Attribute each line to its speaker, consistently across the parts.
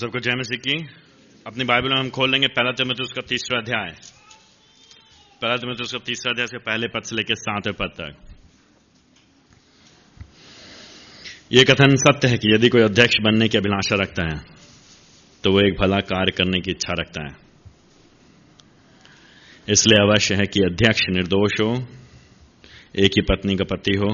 Speaker 1: सबको जय मसीह की। अपनी बाइबल में हम खोल लेंगे, पहला तिमोथी उसका तीसरा अध्याय। पहला तिमोथी उसका तीसरा अध्याय से पहले पद से लेकर सातवें पद तक। यह कथन सत्य है कि यदि कोई अध्यक्ष बनने की अभिलाषा रखता है तो वो एक भला कार्य करने की इच्छा रखता है। इसलिए अवश्य है कि अध्यक्ष निर्दोष हो, एक ही पत्नी का पति हो,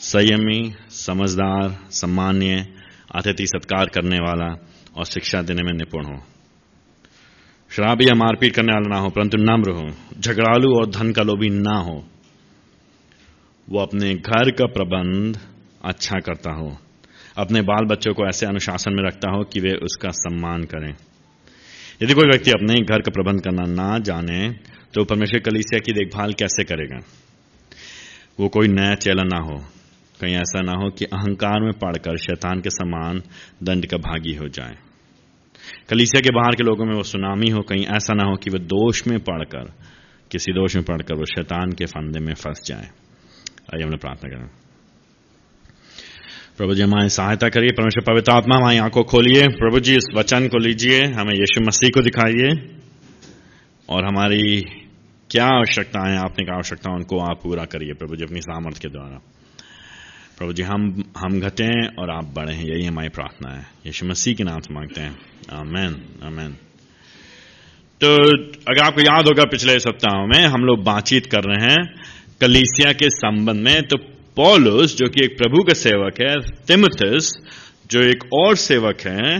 Speaker 1: संयमी, समझदार सम्मान्य अतिथि सत्कार करने वाला और शिक्षा देने में निपुण हो। शराब या मारपीट करने वाला ना हो, परंतु नम्र हो। झगड़ालू और धन का लोभी ना हो। वो अपने घर का प्रबंध अच्छा करता हो। अपने बाल बच्चों को ऐसे अनुशासन में रखता हो कि वे उसका सम्मान करें। यदि कोई व्यक्ति अपने घर का प्रबंध करना ना जाने तो परमेश्वर कलीसिया की देखभाल कैसे करेगा? वो कोई नया चेला ना हो। कहीं ऐसा ना हो कि अहंकार में पड़कर शैतान के समान दंड का भागी हो जाए। कलीसिया के बाहर के लोगों में वो सुनामी हो, कहीं ऐसा ना हो कि वह दोष में पड़कर, किसी दोष में पड़कर वो शैतान के फंदे में फंस जाए। आइए हमने प्रार्थना करें। प्रभु जी, हमारी सहायता करिए, परमेश्वर पवित्र आत्मा, हमारी आँखों खोलिए। प्रभु जी, इस वचन को लीजिए, हमें यीशु मसीह को दिखाइए। और हमारी क्या आवश्यकताएँ, आपने क्या आवश्यकता उनको आप पूरा करिए, प्रभु जी, अपनी सामर्थ्य के द्वारा। प्रभु जी हम हम घटें और आप बढ़े। हैं यही हमारी प्रार्थना है। यीशु मसीह के नाम से मांगते हैं। आमेन आमेन। तो अगर आपको याद होगा, पिछले सप्ताह में हम लोग बातचीत कर रहे हैं कलीसिया के संबंध में। तो पॉलुस, जो कि एक प्रभु का सेवक है, तिमथस, जो एक और सेवक है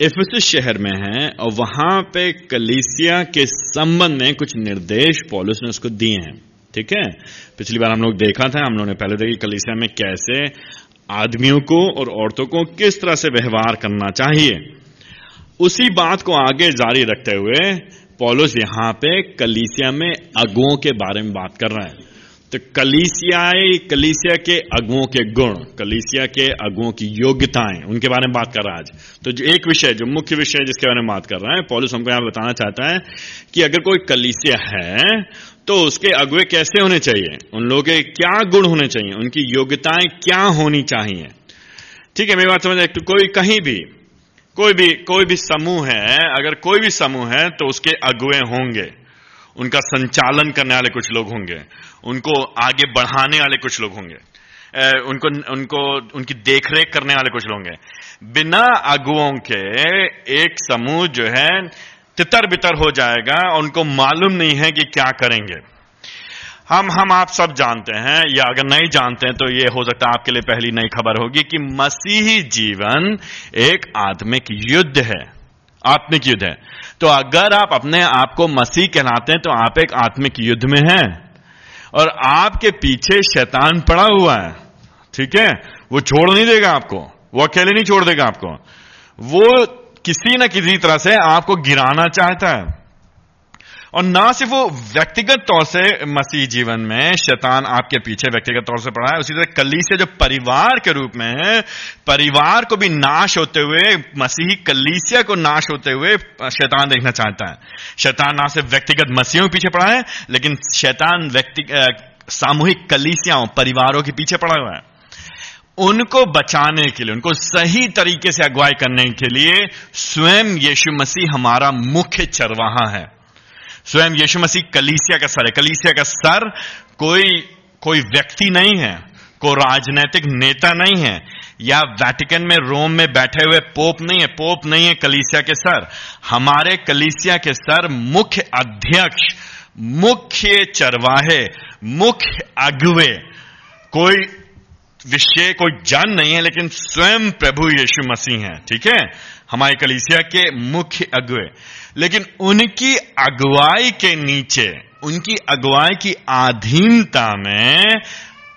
Speaker 1: इफिस शहर में है, और वहाँ पे कलीसिया के संबंध में कुछ निर्देश पॉलुस ने उसको दिए हैं। ठीक है? पिछली बार हम लोग देखा था, हम लोगों ने पहले देखी कलिसिया में कैसे आदमियों को और औरतों को किस तरह से व्यवहार करना चाहिए। उसी बात को आगे जारी रखते हुए पॉलोस यहाँ पे कलीसिया में अगुओं के बारे में बात कर रहा है। तो कलीसियाई कलीसिया के अगुओं के गुण, कलीसिया के अगुओं की योग्यताएँ, उनके बारे में बात कर रहा है आज। तो जो एक विषय, जो मुख्य विषय जिसके बारे में बात कर रहा है, पॉलिस हमको यहाँ बताना चाहता है कि अगर कोई कलीसिया है तो उसके अगुए कैसे होने चाहिए? उन लोगों के क्या गुण होने चाहिए? उनकी योग्यताएँ क्या होनी चाहिए? ठीक है, मेरी बात समझ तो कोई कहीं भी, कोई भी कोई भी समूह है, अगर कोई भी समूह है तो उसके अगुए होंगे। उनका संचालन करने वाले कुछ लोग होंगे। उनको आगे बढ़ाने वाले कुछ लोग होंगे। उनको उनको, उनकी देखरेख करने वाले कुछ लोग होंगे। बिना अगुओं के एक समूह जो है तितर बितर हो जाएगा, उनको मालूम नहीं है कि क्या करेंगे। हम हम आप सब जानते हैं, या अगर नहीं जानते हैं तो ये हो सकता है आपके लिए पहली नई खबर होगी कि मसीही जीवन एक आत्मिक युद्ध है। आत्मिक युद्ध है। तो अगर आप अपने आप को मसीह कहलाते हैं तो आप एक आत्मिक युद्ध में हैं। और आपके पीछे शैतान पड़ा हुआ है। ठीक है? वो छोड़ नहीं देगा आपको। वो अकेले नहीं छोड़ देगा आपको। वो किसी न किसी तरह से आपको गिराना चाहता है। और ना सिर्फ़ वो व्यक्तिगत तौर से मसीह जीवन में शैतान आपके पीछे व्यक्तिगत तौर से पड़ा है, उसी तरह कली से जो परिवार के रूप में है, परिवार को भी नाश होते हुए, मसीही कलीसिया को नाश होते हुए शैतान देखना चाहता है। शैतान ना सिर्फ़ व्यक्तिगत मसीहों के पीछे पड़ा है, लेकिन शैतान व्यक्ति सामूहिक कलीसियाओं, परिवारों के पीछे पड़ा हुआ है। उनको बचाने के लिए, उनको सही तरीके से अगुवाई करने के लिए स्वयं यीशु मसीह हमारा मुख्य चरवाहा है। स्वयं यीशु मसीह कलीसिया का सर है। कलीसिया का सर कोई कोई व्यक्ति नहीं है, कोई राजनैतिक नेता नहीं है, या वैटिकन में, रोम में बैठे हुए पोप नहीं है। पोप नहीं है कलीसिया के सर। हमारे कलीसिया के सर मुख्य अध्यक्ष, मुख्य चरवाहे, मुख्य अगुवे, कोई विषय कोई जन नहीं है, लेकिन स्वयं प्रभु यीशु मसीह है, ठीक है? हमारे कलीसिया के मुख्य अगुए लेकिन उनकी अगुवाई के नीचे, उनकी अगुवाई की अधीनता में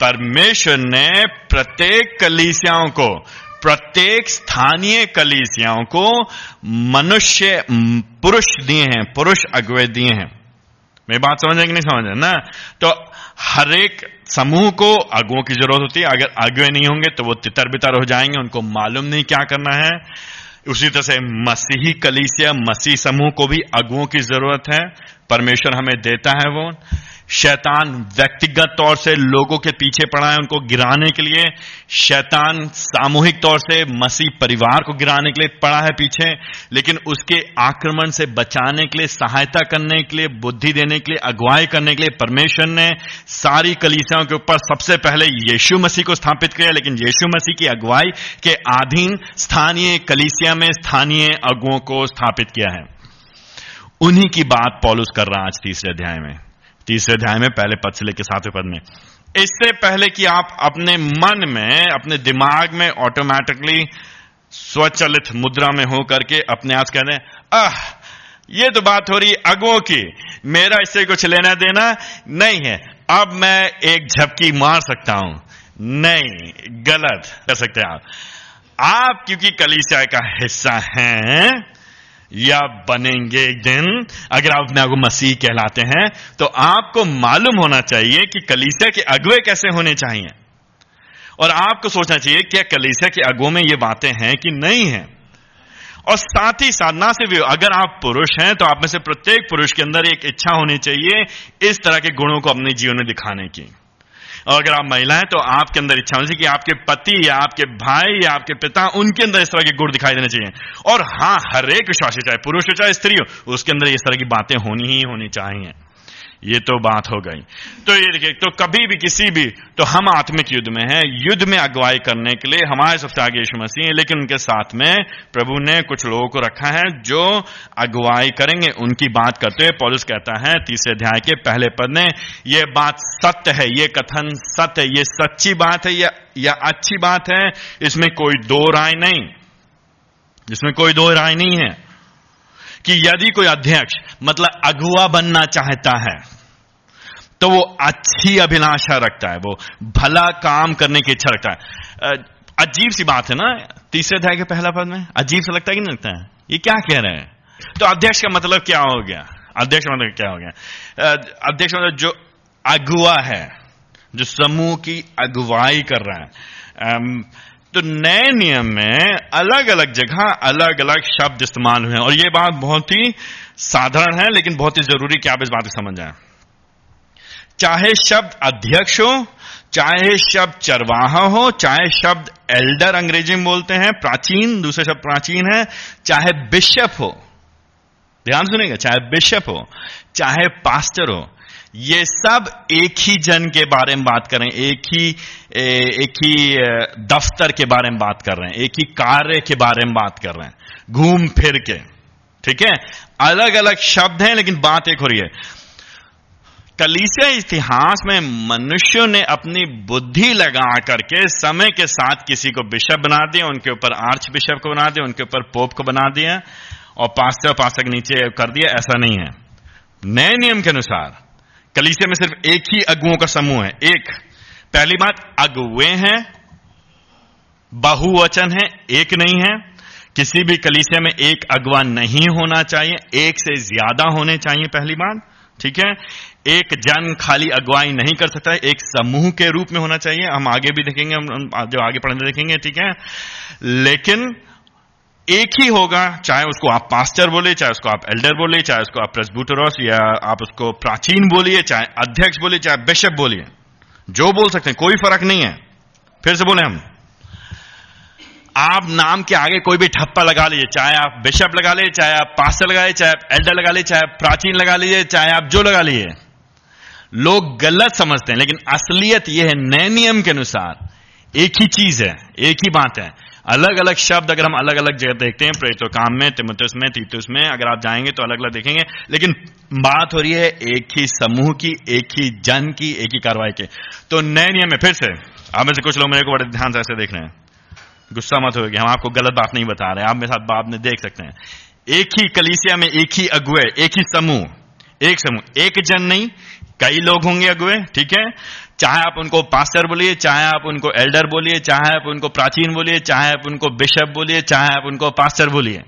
Speaker 1: परमेश्वर ने प्रत्येक कलीसियाओं को, प्रत्येक स्थानीय कलीसियाओं को मनुष्य, पुरुष दिए हैं, पुरुष अगुए दिए हैं। मेरी बात समझ नहीं समझ ना? तो हर एक समूह को अगुओं की ज़रूरत होती है। अगर अगुए नहीं होंगे तो वो तितर बितर हो जाएँगे, उनको मालूम नहीं क्या करना है। उसी तरह से मसीही कलीसिया, मसीह समूह को भी अगुओं की ज़रूरत है। परमेश्वर हमें देता है वो। शैतान व्यक्तिगत तौर से लोगों के पीछे पड़ा है उनको गिराने के लिए। शैतान सामूहिक तौर से मसीह परिवार को गिराने के लिए पड़ा है पीछे, लेकिन उसके आक्रमण से बचाने के लिए, सहायता करने के लिए, बुद्धि देने के लिए, अगुवाई करने के लिए परमेश्वर ने सारी कलीसियाओं के ऊपर सबसे पहले यीशु मसीह को स्थापित किया, लेकिन यीशु मसीह की अगुवाई के अधीन स्थानीय कलीसिया में स्थानीय अगुओं को स्थापित किया है। उन्हीं की बात पॉलुस कर रहा आज तीसरे अध्याय में। तीसरे अध्याय में, पहले पद से लेकर सातवें पद में। इससे पहले कि आप अपने मन में, अपने दिमाग में ऑटोमेटिकली स्वचलित मुद्रा में हो करके अपने आप कहते हैं आह, ये तो बात हो रही अगुओं की। मेरा इससे कुछ लेना देना नहीं है। अब मैं एक झपकी मार सकता हूँ। नहीं, गलत। कर सकते हैं आप। आप क्योंकि कलीसिया का हिस्सा हैं या बनेंगे एक दिन। अगर आप अपने को मसीह कहलाते हैं तो आपको मालूम होना चाहिए कि कलीसिया के अगुए कैसे होने चाहिए। और आपको सोचना चाहिए, क्या कलीसिया के अगुओं में ये बातें हैं कि नहीं है। और साथ ही साथ, ना सिर्फ़ अगर आप पुरुष हैं तो आप में से प्रत्येक पुरुष के अंदर एक इच्छा होनी चाहिए इस तरह के गुणों को अपने जीवन में दिखाने की। और अगर आप महिला हैं तो आपके अंदर इच्छा होनी चाहिए कि आपके पति या आपके भाई या आपके पिता उनके अंदर इस तरह के गुण दिखाई देने चाहिए। और हाँ हरेक विश्वासी, चाहे पुरुष हो, चाहे स्त्री हो, उसके अंदर इस तरह की बातें होनी ही होनी चाहिए। ये तो बात हो गई। तो ये देखिए तो कभी भी किसी भी तो हम आत्मिक युद्ध में हैं। युद्ध में अगुवाई करने के लिए हमारे सबसे आगे यीशु मसीह है लेकिन उनके साथ में प्रभु ने कुछ लोगों को रखा है जो अगुवाई करेंगे। उनकी बात करते हुए पॉलिस कहता है तीसरे अध्याय के पहले पद ने यह बात सत्य है ये कथन सत्य है ये सच्ची बात है या, या अच्छी बात है इसमें कोई दो राय नहीं। इसमें कोई दो राय नहीं है। कि यदि कोई अध्यक्ष मतलब अगुआ बनना चाहता है तो वो अच्छी अभिलाषा रखता है, वो भला काम करने की इच्छा रखता है। अजीब सी बात है ना, तीसरे अध्याय के पहला पद में? अजीब सा लगता है कि नहीं लगता है? ये क्या कह रहे हैं? तो अध्यक्ष का मतलब क्या हो गया? अध्यक्ष मतलब क्या हो गया? अध्यक्ष मतलब जो अगुआ है, जो समूह की अगुवाई कर रहा है। तो नए नियम में अलग अलग जगह अलग अलग शब्द इस्तेमाल हुए हैं। और ये बात बहुत ही साधारण है, लेकिन बहुत ही ज़रूरी कि आप इस बात को समझ जाए। चाहे शब्द अध्यक्ष हो, चाहे शब्द चरवाहा हो, चाहे शब्द एल्डर अंग्रेज़ी में बोलते हैं, प्राचीन, दूसरे शब्द प्राचीन है, चाहे बिशप हो, ध्यान सुनेगा चाहे बिशप हो, चाहे पास्टर हो, ये सब एक ही जन के बारे में बात करें, एक ही एक ही दफ्तर के बारे में बात कर रहे हैं, एक ही कार्य के बारे में बात कर रहे हैं, घूम फिर के, ठीक है? अलग अलग शब्द हैं, लेकिन बात एक हो रही है। कलीसिया इतिहास में मनुष्यों ने अपनी बुद्धि लगा करके समय के साथ किसी को बिशप बना दिया, उनके ऊपर आर्च बिशप को बना दिया, उनके ऊपर पोप को बना दिया, और पास्टर पास्टर नीचे कर दिया, ऐसा नहीं है। नए नियम के अनुसार, कलीसिया में सिर्फ़ एक ही अगुओं का समूह है, एक पहली बात अगुए हैं, बहुवचन है, एक नहीं है। किसी भी कलीसिया में एक अगवा नहीं होना चाहिए, एक से ज़्यादा होने चाहिए, पहली बात, ठीक है? एक जन खाली अगुवाई नहीं कर सकता है, एक समूह के रूप में होना चाहिए। हम आगे भी देखेंगे, हम जो आगे पढ़ने देखेंगे, ठीक है? लेकिन एक ही होगा, चाहे उसको आप पास्टर बोले, चाहे उसको आप एल्डर बोले, चाहे उसको आप प्रेसब्यूटरस या आप उसको प्राचीन बोलिए, चाहे अध्यक्ष बोलिए, चाहे बिशप बोलिए। जो बोल सकते हैं, कोई फ़र्क नहीं है। फिर से बोले हम, आप नाम के आगे कोई भी ठप्पा लगा लीजिए, चाहे आप बिशप लगा लीजिए, चाहे आप पास्टर लगा लीजिए, चाहे आप एल्डर लगा लीजिए, चाहे आप प्राचीन लगा लीजिए, चाहे आप जो लगा लीजिए। लोग गलत समझते हैं, लेकिन असलियत यह है, नए नियम के अनुसार एक ही चीज़ है, एक ही बात है। अलग अलग शब्द अगर हम अलग अलग जगह देखते हैं प्रेतो काम में तिमतुस में, तीतुस में, अगर आप जाएँगे तो अलग अलग देखेंगे। लेकिन बात हो रही है एक ही समूह की, एक ही जन की, एक ही कार्रवाई के। तो नए नियम में फिर से, आप में से कुछ लोग मेरे को बड़े ध्यान से ऐसे देख रहे हैं। गुस्सा मत होगी हम आपको गलत बात नहीं बता रहे आप मेरे साथ बात में देख सकते हैं। एक ही कलीसिया में एक ही अगुए एक ही समूह, एक समूह, एक जन नहीं, कई लोग होंगे अगुए ठीक है? चाहे आप उनको पास्टर बोलिए, चाहे आप उनको एल्डर बोलिए, चाहे आप उनको प्राचीन बोलिए, चाहे आप उनको बिशप बोलिए, चाहे आप उनको पास्टर बोलिए।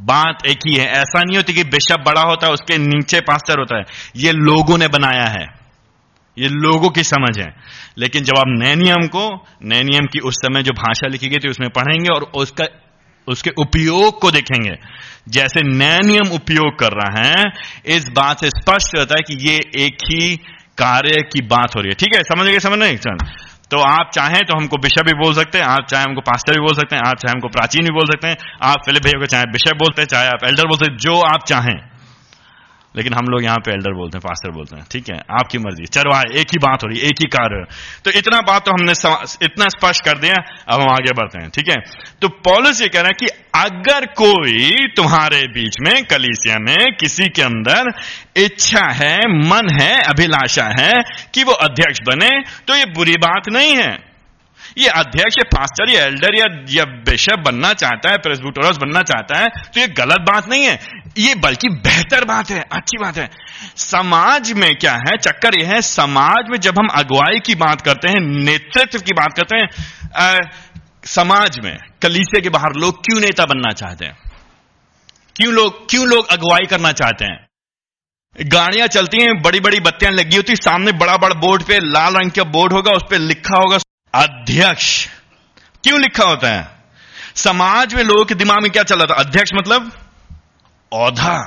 Speaker 1: बात एक ही है, ऐसा नहीं होती कि बिशप बड़ा होता है, उसके नीचे पास्टर होता है। ये लोगों ने बनाया है। ये लोगों की समझ है। लेकिन जब आप नए नियम को, नए नियम की उस समय जो भाषा लिखी गई थी, उसमें पढ़ेंगे और उसका, उसके उपयोग को देखेंगे। जैसे नया नियम उपयोग कर रहा है, इस बात से स्पष्ट होता है कि ये एक ही कार्य की बात हो रही है। ठीक है, समझ गए, समझ चल। तो आप चाहें तो हमको बिशप भी बोल सकते हैं, आप चाहे हमको पास्टर भी बोल सकते हैं, आप चाहे हमको प्राचीन भी बोल सकते हैं, आप फिलिप भैया को चाहे बिशप बोलते हैं, चाहे आप एल्डर बोलते हैं, जो आप चाहें। लेकिन हम लोग यहाँ पे एल्डर बोलते हैं पास्टर बोलते हैं। ठीक है? आपकी मर्ज़ी। चरवाए एक ही बात हो रही है एक ही कार्य तो इतना बात तो हमने इतना स्पष्ट कर दिया, अब हम आगे बढ़ते हैं। ठीक है? तो पॉलिस ये कह रहे हैं कि अगर कोई तुम्हारे बीच में, कलीसिया में, किसी के अंदर इच्छा है, मन है, अभिलाषा है कि वो अध्यक्ष बने तो ये बुरी बात नहीं है। ये अध्यक्ष पास्टर या एल्डर या या बिशप बनना चाहता है प्रेसब्यूटोरस बनना चाहता है तो ये गलत बात नहीं है। ये बल्कि बेहतर बात है अच्छी बात है। समाज में क्या है? चक्कर यह है समाज में जब हम अगुवाई की बात करते हैं नेतृत्व की बात करते हैं आ, समाज में कलीसे के बाहर लोग क्यों नेता बनना चाहते हैं? क्यों लोग क्यों लोग अगुवाई करना चाहते हैं? गाड़ियाँ चलती हैं बड़ी बड़ी बत्तियाँ लगी होती सामने बड़ा बड़ा बोर्ड पे लाल रंग का बोर्ड होगा उस पर लिखा होगा अध्यक्ष। क्यों लिखा होता है? समाज में लोगों के दिमाग में क्या चल रहा था? अध्यक्ष मतलब औधा,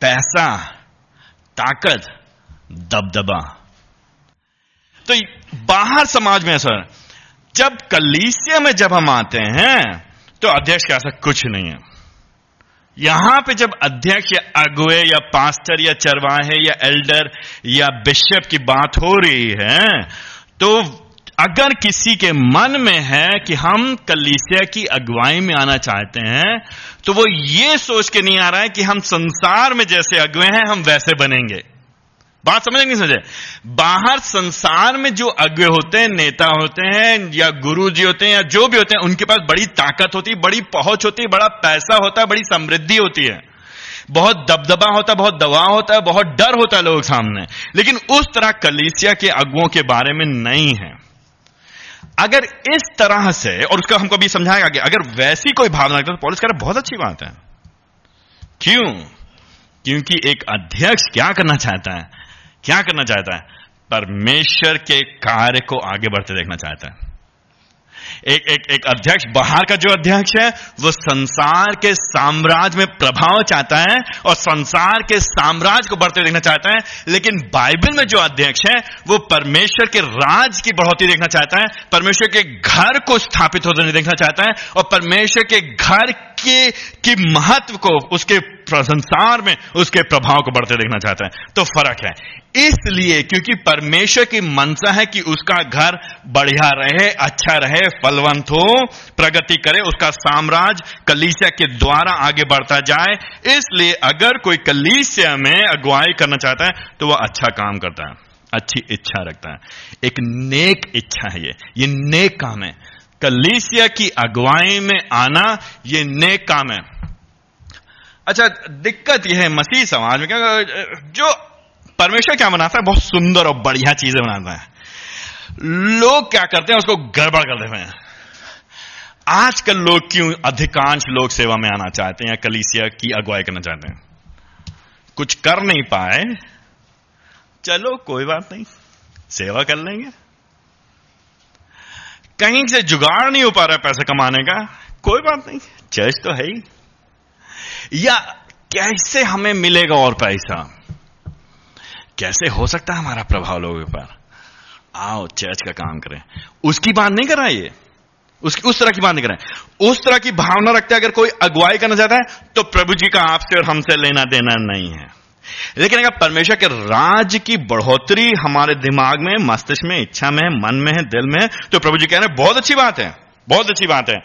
Speaker 1: पैसा, ताकत, दबदबा। तो बाहर समाज में सर जब कलीसिया में जब हम आते हैं तो अध्यक्ष का ऐसा कुछ नहीं है। यहाँ पे जब अध्यक्ष या अगुए या पास्टर या चरवाहे या एल्डर या बिशप की बात हो रही है तो अगर किसी के मन में है कि हम कलीसिया की अगुवाई में आना चाहते हैं तो वो ये सोच के नहीं आ रहा है कि हम संसार में जैसे अगुए हैं, हम वैसे बनेंगे। बात समझ नहीं समझे? बाहर संसार में जो अगुए होते हैं, नेता होते हैं, या गुरु जी होते हैं, या जो भी होते हैं, उनके पास बड़ी ताकत होती है बड़ी पहुँच होती है बड़ा पैसा होता है बड़ी समृद्धि होती है। बहुत दबदबा होता है बहुत दबाव होता है बहुत डर होता है लोग सामने। लेकिन उस तरह कलीसिया के अगुओं के बारे में नहीं है। अगर इस तरह से, और उसका हमको भी समझाएगा कि अगर वैसी कोई भावना रखता तो पॉलिस कह रहे बहुत अच्छी बात है। क्यों? क्योंकि एक अध्यक्ष क्या करना चाहता है? क्या करना चाहता है? परमेश्वर के कार्य को आगे बढ़ते देखना चाहता है। एक एक एक अध्यक्ष, बाहर का जो अध्यक्ष है, वो संसार के साम्राज्य में प्रभाव चाहता है और संसार के साम्राज्य को बढ़ते देखना चाहता है, लेकिन बाइबल में जो अध्यक्ष है, वो परमेश्वर के राज की बढ़ोतरी देखना चाहता है, परमेश्वर के घर को स्थापित होते देखना चाहता है और परमेश्वर के घर के, की महत्व को, उसके संसार में उसके प्रभाव को बढ़ते देखना चाहता है। तो फ़र्क है। इसलिए क्योंकि परमेश्वर की मनसा है कि उसका घर बढ़िया रहे अच्छा रहे, फलवंत हो, प्रगति करे, उसका साम्राज्य कलीसिया के द्वारा आगे बढ़ता जाए। इसलिए अगर कोई कलीसिया में अगुवाई करना चाहता है तो वह अच्छा काम करता है, अच्छी इच्छा रखता है। एक नेक इच्छा है ये ये नेक काम है। कलीसिया की अगुवाई में आना, ये नेक काम है। अच्छा दिक्कत यह है मसीह समाज में क्या जो परमेश्वर क्या बनाता है? बहुत सुंदर और बढ़िया चीज़ें बनाता है। लोग क्या करते हैं? उसको गड़बड़ कर देते हैं। आजकल लोग क्यों अधिकांश लोग सेवा में आना चाहते हैं या कलीसिया की अगुवाई करना चाहते हैं? कुछ कर नहीं पाए। चलो, कोई बात नहीं। सेवा कर लेंगे। कहीं से जुगाड़ नहीं हो पा रहा पैसे कमाने का। कोई बात नहीं। चर्च तो है ही। या कैसे हमें मिलेगा और पैसा? कैसे हो सकता है हमारा प्रभाव लोगों पर आओ चर्च का काम करें। उसकी बात नहीं कर रहा ये? उसकी, उस तरह की बात नहीं कर उस तरह की भावना रखते अगर कोई अगुवाई करना चाहता है तो प्रभु जी का आपसे और हमसे लेना देना नहीं है। लेकिन अगर परमेश्वर के राज की बढ़ोतरी हमारे दिमाग में, मस्तिष्क में, इच्छा में, मन में है, दिल में है तो प्रभु जी कह रहे हैं, बहुत अच्छी बात है, बहुत अच्छी बात है।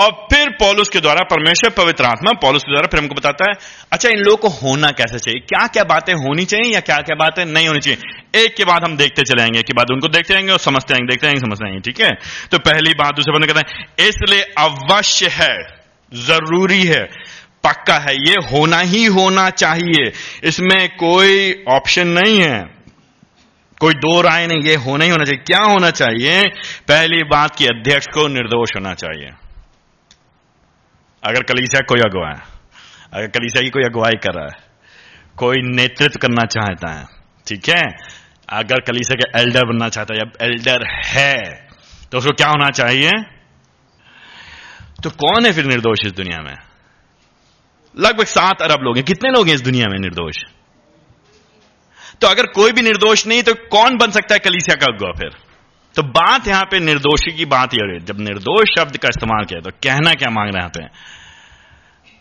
Speaker 1: और फिर पॉलुस के द्वारा परमेश्वर पवित्र आत्मा, पॉलुस के द्वारा फिर हमको बताता है अच्छा इन लोगों को होना कैसे चाहिए? क्या क्या बातें होनी चाहिए या क्या क्या बातें नहीं होनी चाहिए? एक के बाद हम देखते चलेंगे कि बाद उनको देखते रहेंगे और समझते आएँगे, देखते रहेंगे, समझते आएँगे, ठीक है? तो पहली बात दूसरे बंद कहते हैं, इसलिए अवश्य है, ज़रूरी है, पक्का है, ये होना ही होना चाहिए, इसमें कोई ऑप्शन नहीं है, कोई दो राय नहीं, ये होना ही होना चाहिए, क्या होना चाहिए? पहली बात की अध्यक्ष को निर्दोष होना चाहिए। अगर कलीसिया कोई अगुवा है, अगर कलीसिया की कोई अगुवाई कर रहा है, कोई नेतृत्व करना चाहता है, ठीक है? अगर कलीसिया के एल्डर बनना चाहता है, या एल्डर है तो उसको क्या होना चाहिए? तो कौन है फिर निर्दोष इस दुनिया में? लगभग सात अरब लोग हैं। कितने लोग हैं इस दुनिया में निर्दोष? तो अगर कोई भी निर्दोष नहीं तो कौन बन सकता है कलीसिया का अगुआ फिर? तो बात यहाँ पे निर्दोषी की बात यह जब निर्दोष शब्द का इस्तेमाल किया तो कहना क्या मांग रहे हैं?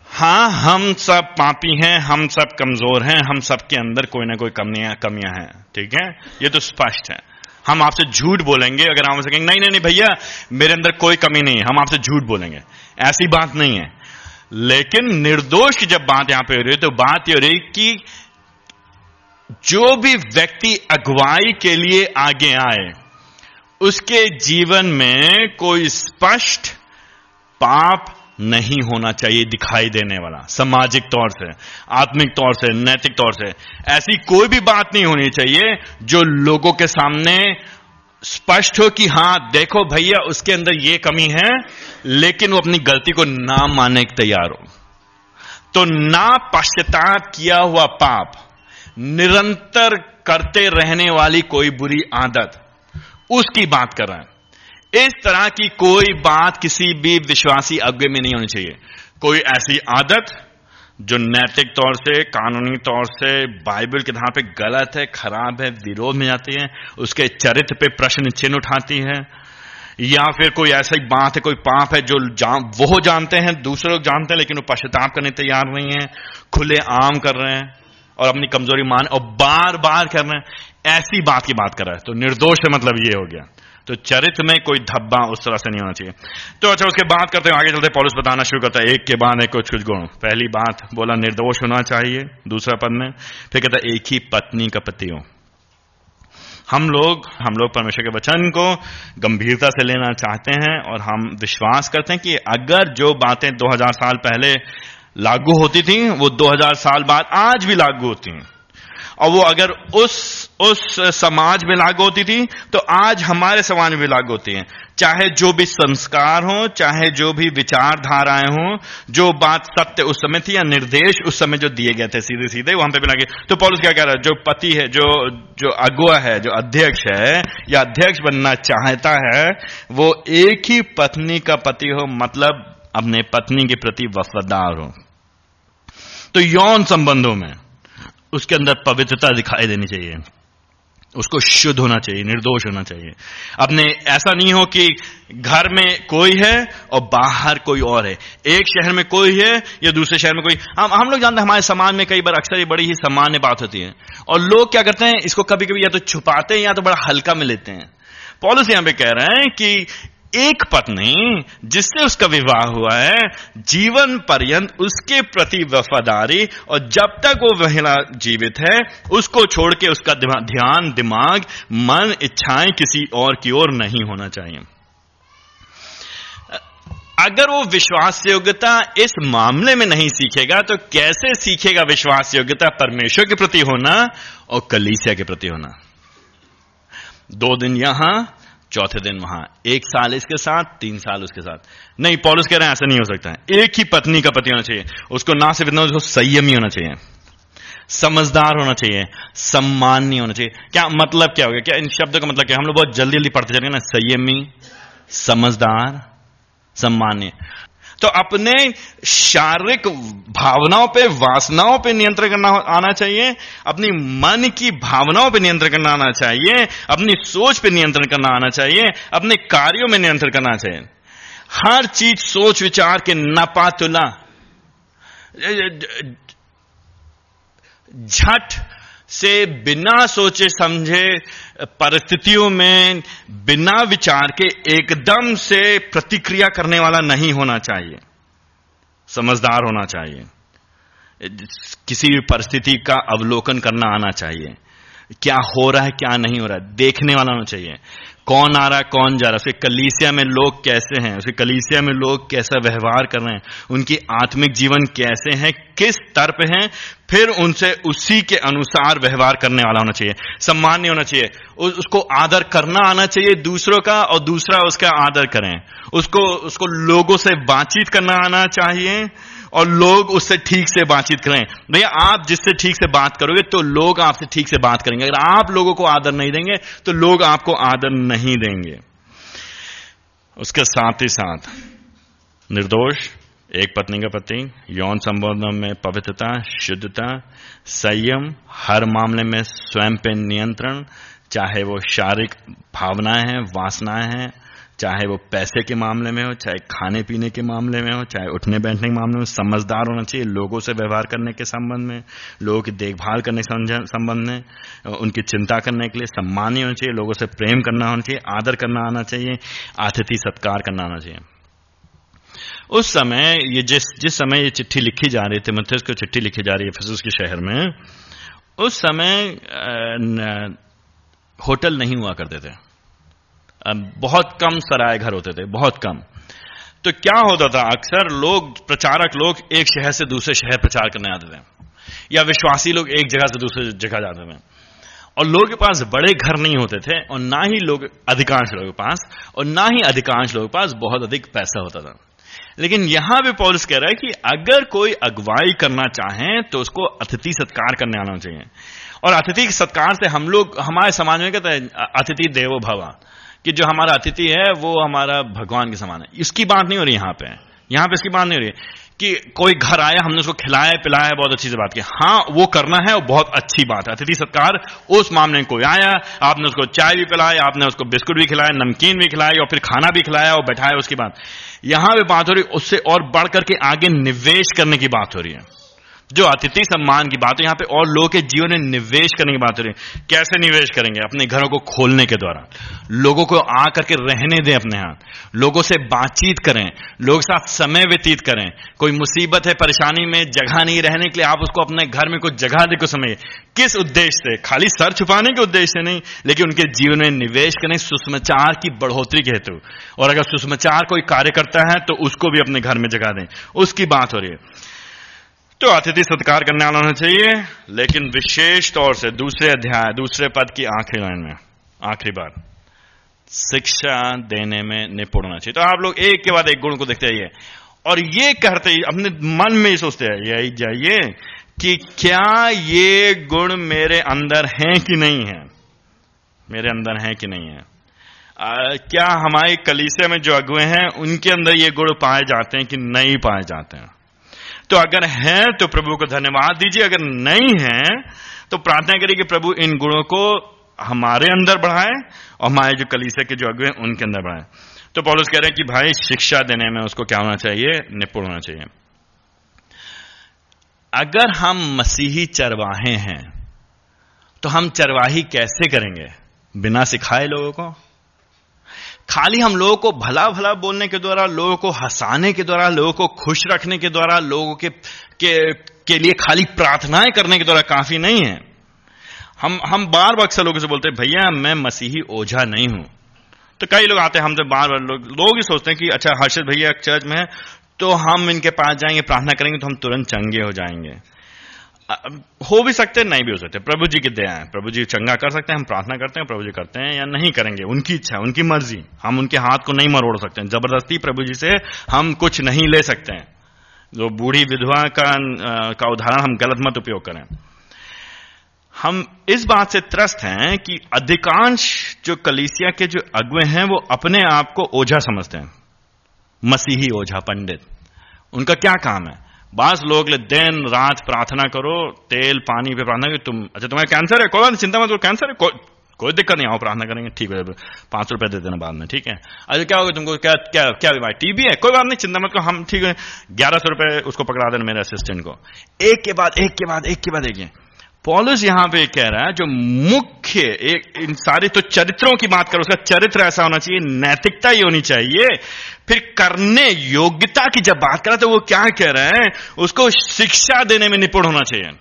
Speaker 1: हाँ, हम सब पापी हैं, हम सब कमज़ोर हैं, हम सब के अंदर कोई ना कोई कमियाँ कमियाँ हैं, ठीक है? ये तो स्पष्ट है। हम आपसे झूठ बोलेंगे, अगर हम सकेंगे नहीं नहीं नहीं भैया, मेरे अंदर कोई कमी नहीं है। हम आपसे झूठ बोलेंगे। ऐसी बात नहीं है। लेकिन निर्दोष की जब बात यहाँ पे हो रही है तो बात ये हो रही कि जो भी व्यक्ति अगुवाई के लिए आगे आए उसके जीवन में कोई स्पष्ट पाप नहीं होना चाहिए दिखाई देने वाला, सामाजिक तौर से, आत्मिक तौर से, नैतिक तौर से। ऐसी कोई भी बात नहीं होनी चाहिए जो लोगों के सामने स्पष्ट हो कि हाँ, देखो भैया, उसके अंदर ये कमी है, लेकिन वो अपनी गलती को ना मानने के तैयार हो। तो ना पश्चाताप किया हुआ पाप निरंतर करते रहने वाली कोई बुरी आदत उसकी बात कर रहा है। इस तरह की कोई बात किसी भी विश्वासी अग्ञ में नहीं होनी चाहिए। कोई ऐसी आदत जो नैतिक तौर से कानूनी तौर से बाइबल के धार पे गलत है खराब है विरोध में जाती है उसके चरित्र पे प्रश्न चिन्ह उठाती है या फिर कोई ऐसी बात है कोई पाप है जो जान, वो जानते हैं दूसरे लोग जानते हैं लेकिन वो पश्चाताप करने तैयार नहीं है खुले आम कर रहे हैं और अपनी कमज़ोरी मान और बार बार कर रहे हैं। ऐसी बात की बात कर रहा है। तो निर्दोष मतलब ये हो गया। तो चरित्र में कोई धब्बा उस तरह से नहीं होना चाहिए। तो अच्छा उसके बात करते हैं, आगे चलते पॉलिस बताना शुरू करता है, एक के बाद एक कुछ कुछ गुण पहली बात, बोला, निर्दोष होना चाहिए। दूसरा पद में, फिर कहता एक ही पत्नी का पति हो। हम लोग हम लोग परमेश्वर के वचन को गंभीरता से लेना चाहते हैं और हम विश्वास करते हैं कि अगर जो बातें 2000 साल पहले लागू होती थी, वो 2000 साल बाद आज भी लागू होती हैं। और वो अगर उस उस समाज में लागू होती थी तो आज हमारे समाज में लागू होती है। चाहे जो भी संस्कार हो, चाहे जो भी विचारधाराएँ हो, जो बात सत्य उस समय थी या निर्देश उस समय जो दिए गए थे सीधे सीधे वहाँ पे भी लगे। तो पॉलिस क्या कह रहा है? जो पति है, जो जो अगुआ है, जो अध्यक्ष है, या अध्यक्ष बनना चाहता है, वो एक ही पत्नी का पति हो मतलब अपने पत्नी के प्रति वफादार हो। तो यौन संबंधों में उसके अंदर पवित्रता दिखाई देनी चाहिए। उसको शुद्ध होना चाहिए, निर्दोष होना चाहिए। अपने ऐसा नहीं हो कि घर में कोई है और बाहर कोई और है। एक शहर में कोई है या दूसरे शहर में कोई। हम हम लोग जानते हैं, हमारे समाज में कई बार अक्सर ये बड़ी ही सामान्य बात होती है। और लोग क्या करते हैं, इसको कभी कभी या तो छुपाते हैं या तो बड़ा हल्का में लेते हैं। पॉलिसी यहाँ पे कह रहे हैं कि एक पत्नी जिससे उसका विवाह हुआ है, जीवन पर्यंत उसके प्रति वफादारी और जब तक वो महिला जीवित है, उसको छोड़ के उसका ध्यान, दिमाग, मन, इच्छाएँ किसी और की ओर नहीं होना चाहिए। अगर वो विश्वास योग्यता इस मामले में नहीं सीखेगा तो कैसे सीखेगा विश्वास योग्यता परमेश्वर के प्रति होना और कलीसिया के प्रति होना? दो दिन यहाँ चौथे दिन वहाँ। एक साल इसके साथ, तीन साल उसके साथ। नहीं, पॉलिस कह रहे हैं, ऐसा नहीं हो सकता है। एक ही पत्नी का पति होना चाहिए। उसको ना सिर्फ़ इतना, उसको संयमी होना चाहिए। समझदार होना चाहिए। सम्मानी होना चाहिए। क्या मतलब क्या हो गया? क्या इन शब्दों का मतलब क्या? हम लोग बहुत जल्दी जल्दी पढ़ते चलेंगे ना? संयमी, समझदार, सम्मान्य। तो अपने शारीरिक भावनाओं पे, वासनाओं पे नियंत्रण करना आना चाहिए, अपनी मन की भावनाओं पे नियंत्रण करना आना चाहिए, अपनी सोच पे नियंत्रण करना आना चाहिए, अपने कार्यों में नियंत्रण करना चाहिए। हर चीज़ सोच, विचार के नपातुला। झट से बिना सोचे समझे परिस्थितियों में, बिना विचार के एकदम से प्रतिक्रिया करने वाला नहीं होना चाहिए। समझदार होना चाहिए। किसी भी परिस्थिति का अवलोकन करना आना चाहिए। क्या हो रहा है, क्या नहीं हो रहा है, देखने वाला होना चाहिए। कौन आ रहा है, कौन जा रहा है? उसके कलीसिया में लोग कैसे हैं? उसके कलीसिया में लोग कैसा व्यवहार कर रहे हैं? उनकी आत्मिक जीवन कैसे हैं? किस स्तर पे हैं? फिर उनसे उसी के अनुसार व्यवहार करने वाला होना चाहिए। सम्मान नहीं होना चाहिए। उसको आदर करना आना चाहिए दूसरों का और दूसरा उसका आदर करें। उसको उसको लोगों से बातचीत करना आना चाहिए। और लोग उससे ठीक से बातचीत करें। भैया, आप जिससे ठीक से बात करोगे तो लोग आपसे ठीक से बात करेंगे। अगर आप लोगों को आदर नहीं देंगे तो लोग आपको आदर नहीं देंगे। उसके साथ ही साथ, निर्दोष, एक पत्नी का पति, यौन संबोधन में पवित्रता, शुद्धता, संयम, हर मामले में स्वयं पे नियंत्रण, चाहे वो शारीरिक भावनाएँ हैं, वासनाएँ हैं चाहे वो पैसे के मामले में हो, चाहे खाने पीने के मामले में हो, चाहे उठने बैठने के मामले में समझदार होना चाहिए लोगों से व्यवहार करने के संबंध में, लोगों की देखभाल करने के संबंध में, उनकी चिंता करने के लिए सम्मानी होना चाहिए, लोगों से प्रेम करना होना चाहिए, आदर करना आना चाहिए आतिथि सत्कार करना आना चाहिए। उस समय ये जिस जिस समय ये चिट्ठी लिखी जा रही थी मथियस को चिट्ठी लिखी जा रही है फसूस के शहर में, उस समय होटल नहीं हुआ करते थे। बहुत कम सराय घर होते थे, बहुत कम। तो क्या होता था अक्सर, लोग, प्रचारक लोग एक शहर से दूसरे शहर प्रचार करने आते थे, या विश्वासी लोग एक जगह से दूसरे जगह जाते थे। और लोगों के पास बड़े घर नहीं होते थे, और ना ही लोग, अधिकांश लोगों के पास, और ना ही अधिकांश लोगों के पास बहुत अधिक पैसा होता था। लेकिन यहाँ भी पॉलिस कह रहा है कि अगर कोई अगुवाई करना चाहे तो उसको अतिथि सत्कार करने आना चाहिए। और अतिथि सत्कार से हम लोग, हमारे समाज में कहते हैं अतिथि देवो भवा। कि जो हमारा अतिथि है, वो हमारा भगवान के समान है। इसकी बात नहीं हो रही यहाँ पे। यहाँ पे इसकी बात नहीं हो रही। कि कोई घर आया, हमने उसको खिलाया, पिलाया, बहुत अच्छी से बात की। हाँ वो करना है वो बहुत अच्छी बात है। अतिथि सत्कार, उस मामले में कोई आया, आपने उसको चाय भी पिलाया आपने उसको बिस्कुट भी खिलाया नमकीन भी खिलाया और फिर खाना भी खिलाया और बैठाया उसकी बात यहाँ भी बात हो रही, उससे और बढ़ करके आगे निवेश करने की बात हो रही है। जो अतिथि सम्मान की बात है, यहाँ पे और लोगों के जीवन में निवेश करने की बात हो रही है। कैसे निवेश करेंगे? अपने घरों को खोलने के द्वारा। लोगों को आ करके रहने दें अपने हाथ। लोगों से बातचीत करें। लोगों के साथ समय व्यतीत करें। कोई मुसीबत है, परेशानी में जगह नहीं रहने के लिए आप उसको अपने घर में कुछ जगह दे, कुछ समय। किस उद्देश्य से? खाली सर छुपाने के उद्देश्य से नहीं, लेकिन उनके जीवन में निवेश करें सुषमाचार की बढ़ोतरी के हेतु। और अगर सुषमाचार कोई कार्य करता है तो उसको भी अपने घर में जगह दें। उसकी बात हो रही है। तो अतिथि सत्कार करने वाला होना चाहिए लेकिन विशेष तौर से दूसरे अध्याय दूसरे पद की आखिरी लाइन में आखिरी बार शिक्षा देने में निपुण होना चाहिए। तो आप लोग एक के बाद एक गुण को देखते आइए। और ये कहते ही अपने मन में ही सोचते हैं यही जाइए कि क्या ये गुण मेरे अंदर हैं कि नहीं है? मेरे अंदर है कि नहीं है? आ, क्या हमारे कलीसे में जो अगुए हैं उनके अंदर ये गुण पाए जाते हैं कि नहीं पाए जाते हैं? तो अगर है तो प्रभु को धन्यवाद दीजिए। अगर नहीं है तो प्रार्थना करिए कि प्रभु इन गुणों को हमारे अंदर बढ़ाए और हमारे जो कलीसे के जो अगुए उनके अंदर बढ़ाए। तो पॉलिस कह रहे हैं कि भाई, शिक्षा देने में उसको क्या होना चाहिए? निपुण होना चाहिए। अगर हम मसीही चरवाहे हैं तो हम चरवाही कैसे करेंगे? बिना सिखाए लोगों को? खाली हम लोगों को भला भला बोलने के द्वारा लोगों को हंसाने के द्वारा लोगों को खुश रखने के द्वारा लोगों के के, के लिए खाली प्रार्थनाएँ करने के द्वारा काफ़ी नहीं है। हम हम बार बार अक्सर लोगों से बोलते हैं भैया मैं मसीही ओझा नहीं हूँ। तो कई लोग आते हैं हमसे बार बार लोग लोग ही सोचते हैं कि अच्छा हर्षद भैया चर्च में है तो हम इनके पास जाएँगे प्रार्थना करेंगे तो हम तुरंत चंगे हो जाएँगे। हो भी सकते हैं, नहीं भी हो सकते प्रभु जी की दया है। प्रभु जी चंगा कर सकते हैं, हम प्रार्थना करते हैं, प्रभु जी करते हैं या नहीं करेंगे, उनकी इच्छा है, उनकी मर्ज़ी। हम उनके हाथ को नहीं मरोड़ सकते हैं। ज़बरदस्ती प्रभु जी से हम कुछ नहीं ले सकते हैं। जो बूढ़ी विधवा का का उदाहरण हम गलत मत उपयोग करें। हम इस बात से त्रस्त हैं कि अधिकांश जो कलीसिया के जो अगुए हैं, वो अपने आप को ओझा समझते हैं। मसीही ओझा पंडित। उनका क्या काम है? बास लोग ले दिन रात प्रार्थना करो तेल पानी पे प्रार्थना करो तुम अच्छा तुम्हारा कैंसर है कोई बात चिंता मत करो कैंसर है को, कोई दिक्कत नहीं आओ प्रार्थना करेंगे ठीक है पाँच रुपए दे देना बाद में ठीक है। अच्छा क्या होगा तुमको क्या क्या क्या बीमारी? टीबी है कोई बात नहीं चिंता मत करो हम ठीक है ग्यारह सौ रुपए उसको पकड़ा देना मेरे असिस्टेंट को। एक के बाद एक के बाद एक के बाद एक पॉलिस यहाँ पे कह रहा है जो मुख्य एक इन सारे तो चरित्रों की बात करो उसका चरित्र ऐसा होना चाहिए नैतिकता ही होनी चाहिए फिर करने योग्यता की जब बात करें तो वो क्या कह रहे हैं? उसको शिक्षा देने में निपुण होना चाहिए।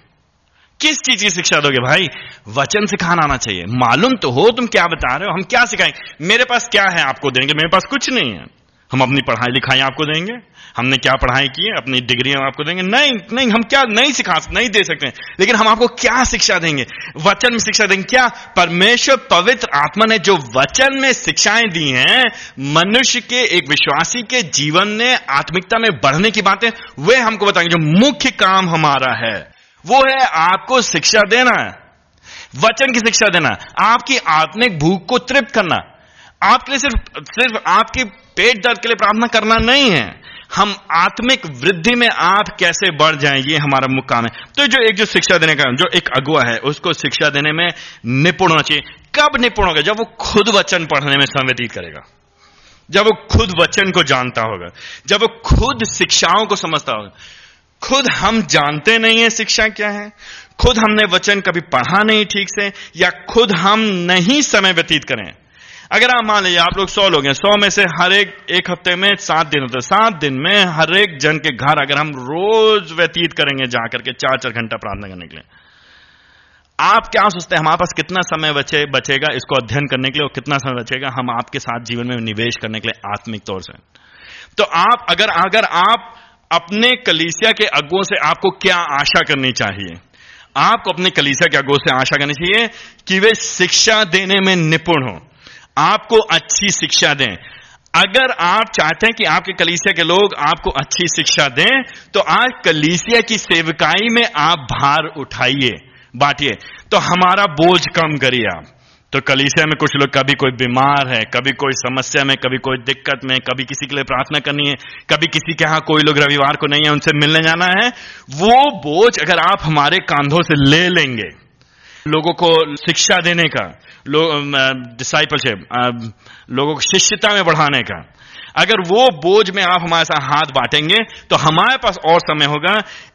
Speaker 1: किस चीज़ की शिक्षा दोगे भाई? वचन सिखाना आना चाहिए। मालूम तो हो तुम क्या बता रहे हो, हम क्या सिखाएँगे मेरे पास क्या है आपको देंगे मेरे पास कुछ नहीं है। हम अपनी पढ़ाई लिखाई आपको देंगे, हमने क्या पढ़ाई की है, अपनी डिग्री हम आपको देंगे। नहीं नहीं, हम क्या नहीं सिखा, नहीं दे सकते लेकिन हम आपको क्या शिक्षा देंगे? वचन में शिक्षा देंगे। क्या? परमेश्वर पवित्र आत्मा ने जो वचन में शिक्षाएँ दी हैं, मनुष्य के, एक विश्वासी के जीवन में आत्मिकता में बढ़ने की बातें, वे हमको बताएँगे। जो मुख्य काम हमारा है, वो है आपको शिक्षा देना। वचन की शिक्षा देना। आपकी आत्मिक भूख को तृप्त करना। आपके लिए सिर्फ़ सिर्फ़ आपकी पेट दर्द के लिए प्रार्थना करना नहीं है। हम आत्मिक वृद्धि में आप कैसे बढ़ जाएँ, ये हमारा मुख्य काम है। तो जो एक जो शिक्षा देने का, जो एक अगुआ है, उसको शिक्षा देने में निपुण होना चाहिए। कब निपुण होगा? जब वो खुद वचन पढ़ने में समय व्यतीत करेगा। जब वो खुद वचन को जानता होगा। जब वो खुद शिक्षाओं को समझता होगा। खुद हम जानते नहीं है शिक्षा क्या है। खुद हमने वचन कभी पढ़ा नहीं ठीक से, या खुद हम नहीं समय व्यतीत करें। अगर आप मान लीजिए, आप लोग सौ लोग हैं, सौ में से हर एक एक हफ़्ते में सात दिन होते सात दिन में हर एक जन के घर अगर हम रोज व्यतीत करेंगे जाकर के चार चार घंटा प्रार्थना करने के लिए। आप क्या सोचते हैं, हमारे पास कितना समय बचे, बचेगा इसको अध्ययन करने के लिए और कितना समय बचेगा? हम आपके साथ जीवन में निवेश करने के लिए आत्मिक तौर से। तो आप, अगर अगर आप अपने कलीसिया के अगुओं से आपको क्या आशा करनी चाहिए? आपको अपने कलीसिया के अगुओं से आशा करनी चाहिए कि वे शिक्षा देने में निपुण हो। आपको अच्छी शिक्षा दें। अगर आप चाहते हैं कि आपके कलीसिया के लोग आपको अच्छी शिक्षा दें तो आज कलीसिया की सेवकाई में आप भार उठाइए, बांटिए। तो हमारा बोझ कम करिए आप। तो कलीसिया में कुछ लोग कभी कोई बीमार है, कभी कोई समस्या में, कभी कोई दिक्कत में, कभी किसी के लिए प्रार्थना करनी है, कभी किसी के यहाँ कोई लोग रविवार को नहीं है, उनसे मिलने जाना है, वो बोझ अगर आप हमारे कांधों से ले लेंगे, लोगों को शिक्षा देने का डिसाइपलशिप लोगों को शिष्यता में बढ़ाने का। अगर वो बोझ में आप हमारे साथ हाथ बांटेंगे तो हमारे पास और समय होगा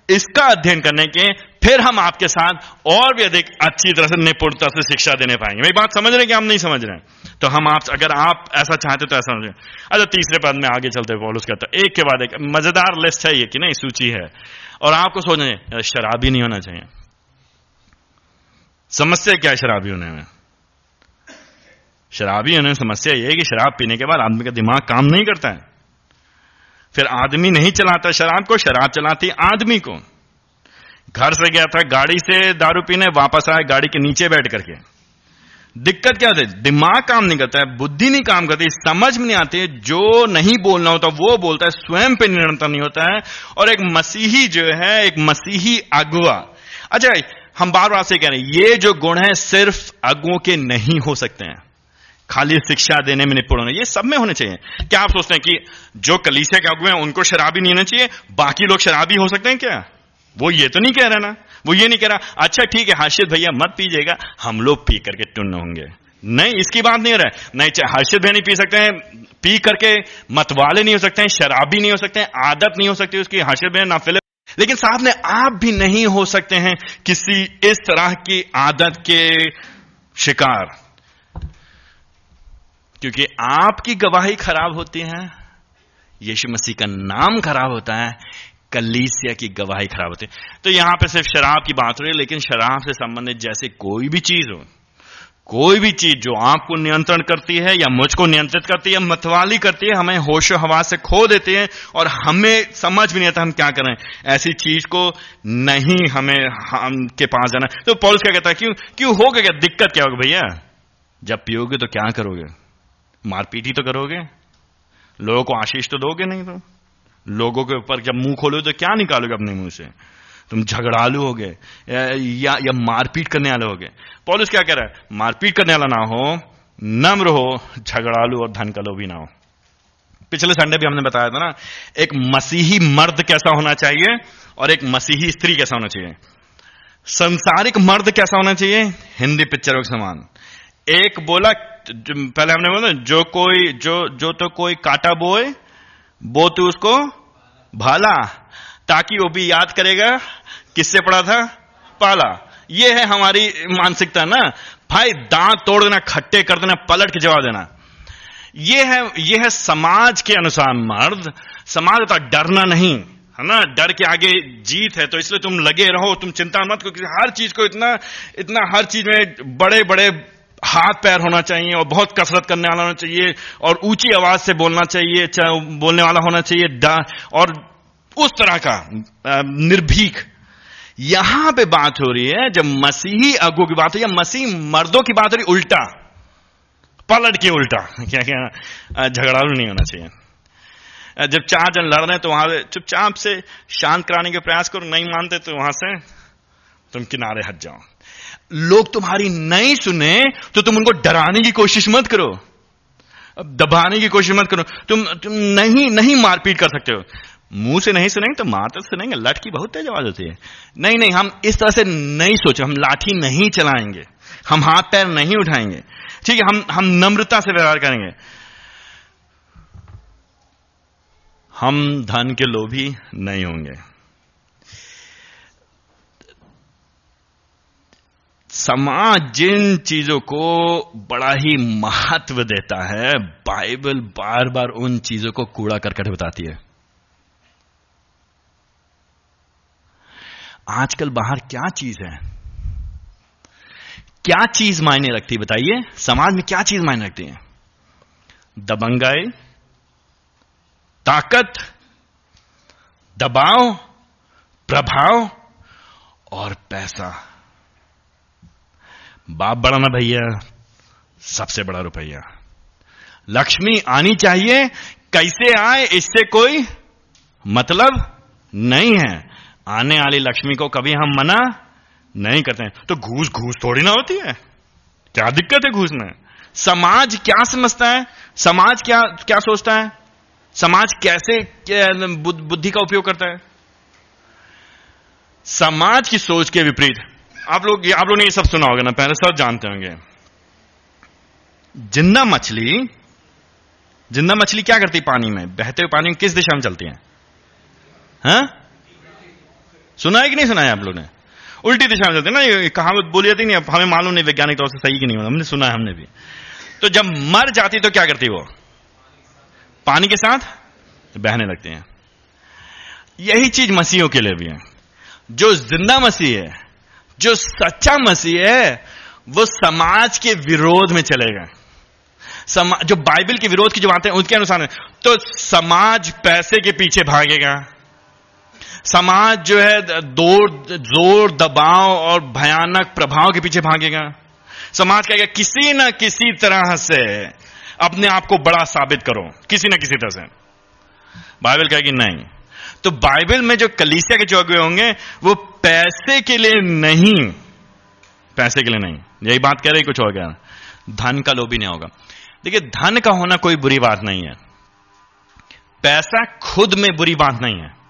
Speaker 1: इसका अध्ययन करने के, फिर हम आपके साथ और भी अधिक अच्छी तरह से निपुणता से शिक्षा देने पाएँगे। मेरी बात समझ रहे हैं कि हम नहीं समझ रहे हैं? तो हम आप, अगर आप ऐसा चाहते तो ऐसा समझे अच्छा तीसरे पद में आगे चलते पॉलुस कहता एक के बाद एक, मज़ेदार लिस्ट है ये कि नहीं, सूची है। और आपको सोचना शराबी नहीं होना चाहिए। समस्या क्या है शराबी होने में शराबी होने समस्या यह है कि शराब पीने के बाद आदमी का दिमाग काम नहीं करता है। फिर आदमी नहीं चलाता शराब को, शराब चलाती आदमी को। घर से गया था, गाड़ी से दारू पीने, वापस आया गाड़ी के नीचे बैठ करके। दिक्कत क्या होती दिमाग काम नहीं करता है, बुद्धि नहीं काम करती, समझ में नहीं आती जो नहीं बोलना होता, वो बोलता है, स्वयं पे निरंतर नहीं होता है। और एक मसीही जो है, एक मसीही अगुआ अच्छा हम बार बार से कह रहे हैं, ये जो गुण है, सिर्फ़ अगुओं के नहीं हो सकते हैं। खाली शिक्षा देने में निपुण होना, ये सब में होने चाहिए। क्या आप सोचते हैं कि जो कलीसिया के अगुए हैं, उनको शराबी नहीं होना चाहिए? बाकी लोग शराबी हो सकते हैं क्या? वो ये तो नहीं कह रहा ना। वो ये नहीं कह रहा अच्छा ठीक है हर्षित भैया मत पीजिएगा, हम लोग पी करके टुन्न होंगे। नहीं, इसकी बात नहीं हो रहा है। नहीं, चाहे हर्षित भैया नहीं पी सकते हैं, पी करके मतवाले नहीं हो सकते हैं, शराबी नहीं हो सकते हैं, आदत नहीं हो सकती उसकी हर्षित भैया ना फिलिप लेकिन साथ में आप भी नहीं हो सकते हैं किसी इस तरह की आदत के शिकार। क्योंकि आपकी गवाही खराब होती है, यीशु मसीह का नाम खराब होता है, कलीसिया की गवाही खराब होती है। तो यहाँ पे सिर्फ़ शराब की बात हो रही है, लेकिन शराब से संबंधित जैसे कोई भी चीज़ हो, कोई भी चीज़ जो आपको नियंत्रण करती है या मुझको नियंत्रित करती है, मतवाली करती है, हमें होशो हवा से खो देते हैं और हमें समझ भी नहीं आता हम क्या करें। ऐसी चीज़ को नहीं हमें, हम के पास जाना। तो पॉलिस क्या कहता है, क्यों क्यों होगा क्या दिक्कत क्या होगा भैया? जब पियोगे तो क्या करोगे? मारपीट ही तो करोगे। लोगों को आशीष तो दोगे नहीं तो। लोगों के ऊपर जब मुँह खोलोगे तो क्या निकालोगे अपने मुँह से? तुम झगड़ालू हो गए या, या मारपीट करने वाले हो गए। पॉलिस क्या कह रहा है? मारपीट करने वाला ना हो नम्र हो झगड़ालू और धन का लोभी ना हो। पिछले संडे भी हमने बताया था ना एक मसीही मर्द कैसा होना चाहिए और एक मसीही स्त्री कैसा होना चाहिए। संसारिक मर्द कैसा होना चाहिए? हिंदी पिक्चरों के समान। एक बोला, पहले हमने बोला, जो कोई, जो जो तो कोई काटा बोए बो तो उसको भाला, ताकि वो भी याद करेगा किससे पड़ा था? पाला। ये है हमारी मानसिकता ना। भाई, दांत तोड़ देना, खट्टे कर देना, पलट के जवाब देना। ये है ये है समाज के अनुसार मर्द। समाज होता डरना नहीं, है ना? डर के आगे जीत है तो इसलिए तुम लगे रहो, तुम चिंता मत क्योंकि हर चीज़ को इतना इतना हर चीज़ में बड़े बड़े हाथ पैर होना चाहिए और बहुत कसरत करने वाला होना चाहिए और ऊँची आवाज़ से बोलना चाहिए बोलने वाला होना चाहिए और उस तरह का निर्भीक। यहाँ पे बात हो रही है जब मसीही अगो की बात हो या मसीह मर्दों की बात हो रही उल्टा। पलट के उल्टा। क्या क्या झगड़ालू नहीं होना चाहिए। जब चार जन लड़ रहे हैं तो वहाँ चुपचाप से शांत कराने के प्रयास करो, नहीं मानते तो वहाँ से तुम किनारे हट जाओ। लोग तुम्हारी नहीं सुने तो तुम उनको डराने की कोशिश मत करो।
Speaker 2: दबाने की कोशिश मत करो। तुम तुम नहीं नहीं मारपीट कर सकते हो। मुँह से नहीं सुनेंगे तो मार तो सुनेंगे लठ बहुत तेज आवाज़ होती है। नहीं नहीं, हम इस तरह से नहीं सोचे, हम लाठी नहीं चलाएँगे। हम हाथ पैर नहीं उठाएँगे। ठीक है, हम हम नम्रता से व्यवहार करेंगे। हम धन के लोभी नहीं होंगे। समाज जिन चीज़ों को बड़ा ही महत्व देता है, बाइबल बार बार उन चीज़ों को कूड़ा करकट बताती है। आजकल बाहर क्या चीज़ है? क्या चीज़ मायने रखती है, बताइए? समाज में क्या चीज़ मायने रखती है? दबंगाई, ताकत, दबाव, प्रभाव और पैसा। बाप बड़ा ना भैया, सबसे बड़ा रुपया। लक्ष्मी आनी चाहिए, कैसे आए, इससे कोई मतलब नहीं है। आने वाली लक्ष्मी को कभी हम मना नहीं करते हैं। तो घूस घूस थोड़ी ना होती है। क्या दिक्कत है घूस में समाज क्या समझता है? समाज क्या क्या सोचता है? समाज कैसे बुद्धि का उपयोग करता है? समाज की सोच के विपरीत। आप लोग आप लोग ने ये सब सुना होगा ना, पहले सब जानते होंगे। ज़िंदा मछली ज़िंदा मछली क्या करती पानी में? बहते हुए पानी में किस दिशा में चलती है? हा? सुना है कि नहीं सुना है आप लोग ने? उल्टी दिशा में चलते ना कहावत बोली जाती नहीं हमें मालूम नहीं, वैज्ञानिक तौर से सही कि नहीं हमने सुना है हमने भी। तो जब मर जाती तो क्या करती वो? पानी के साथ बहने लगते हैं। यही चीज़ मसीहों के लिए भी है। जो ज़िंदा मसीह है जो सच्चा मसीह है, वो समाज के विरोध में चलेगा जो बाइबल के विरोध की जो बातें उसके अनुसार है। तो समाज पैसे के पीछे भागेगा। समाज जो है दौर ज़ोर, दबाव और भयानक प्रभाव के पीछे भागेगा। समाज कहेगा, किसी ना किसी तरह से अपने आप को बड़ा साबित करो। किसी ना किसी तरह से। बाइबल कहेगी नहीं। तो बाइबल में जो कलीसिया के चौके होंगे, वो पैसे के लिए नहीं। पैसे के लिए नहीं। यही बात कह रही कुछ हो। गया धन का लोभी नहीं होगा। देखिए, धन का होना कोई बुरी बात नहीं है। पैसा खुद में बुरी बात नहीं है।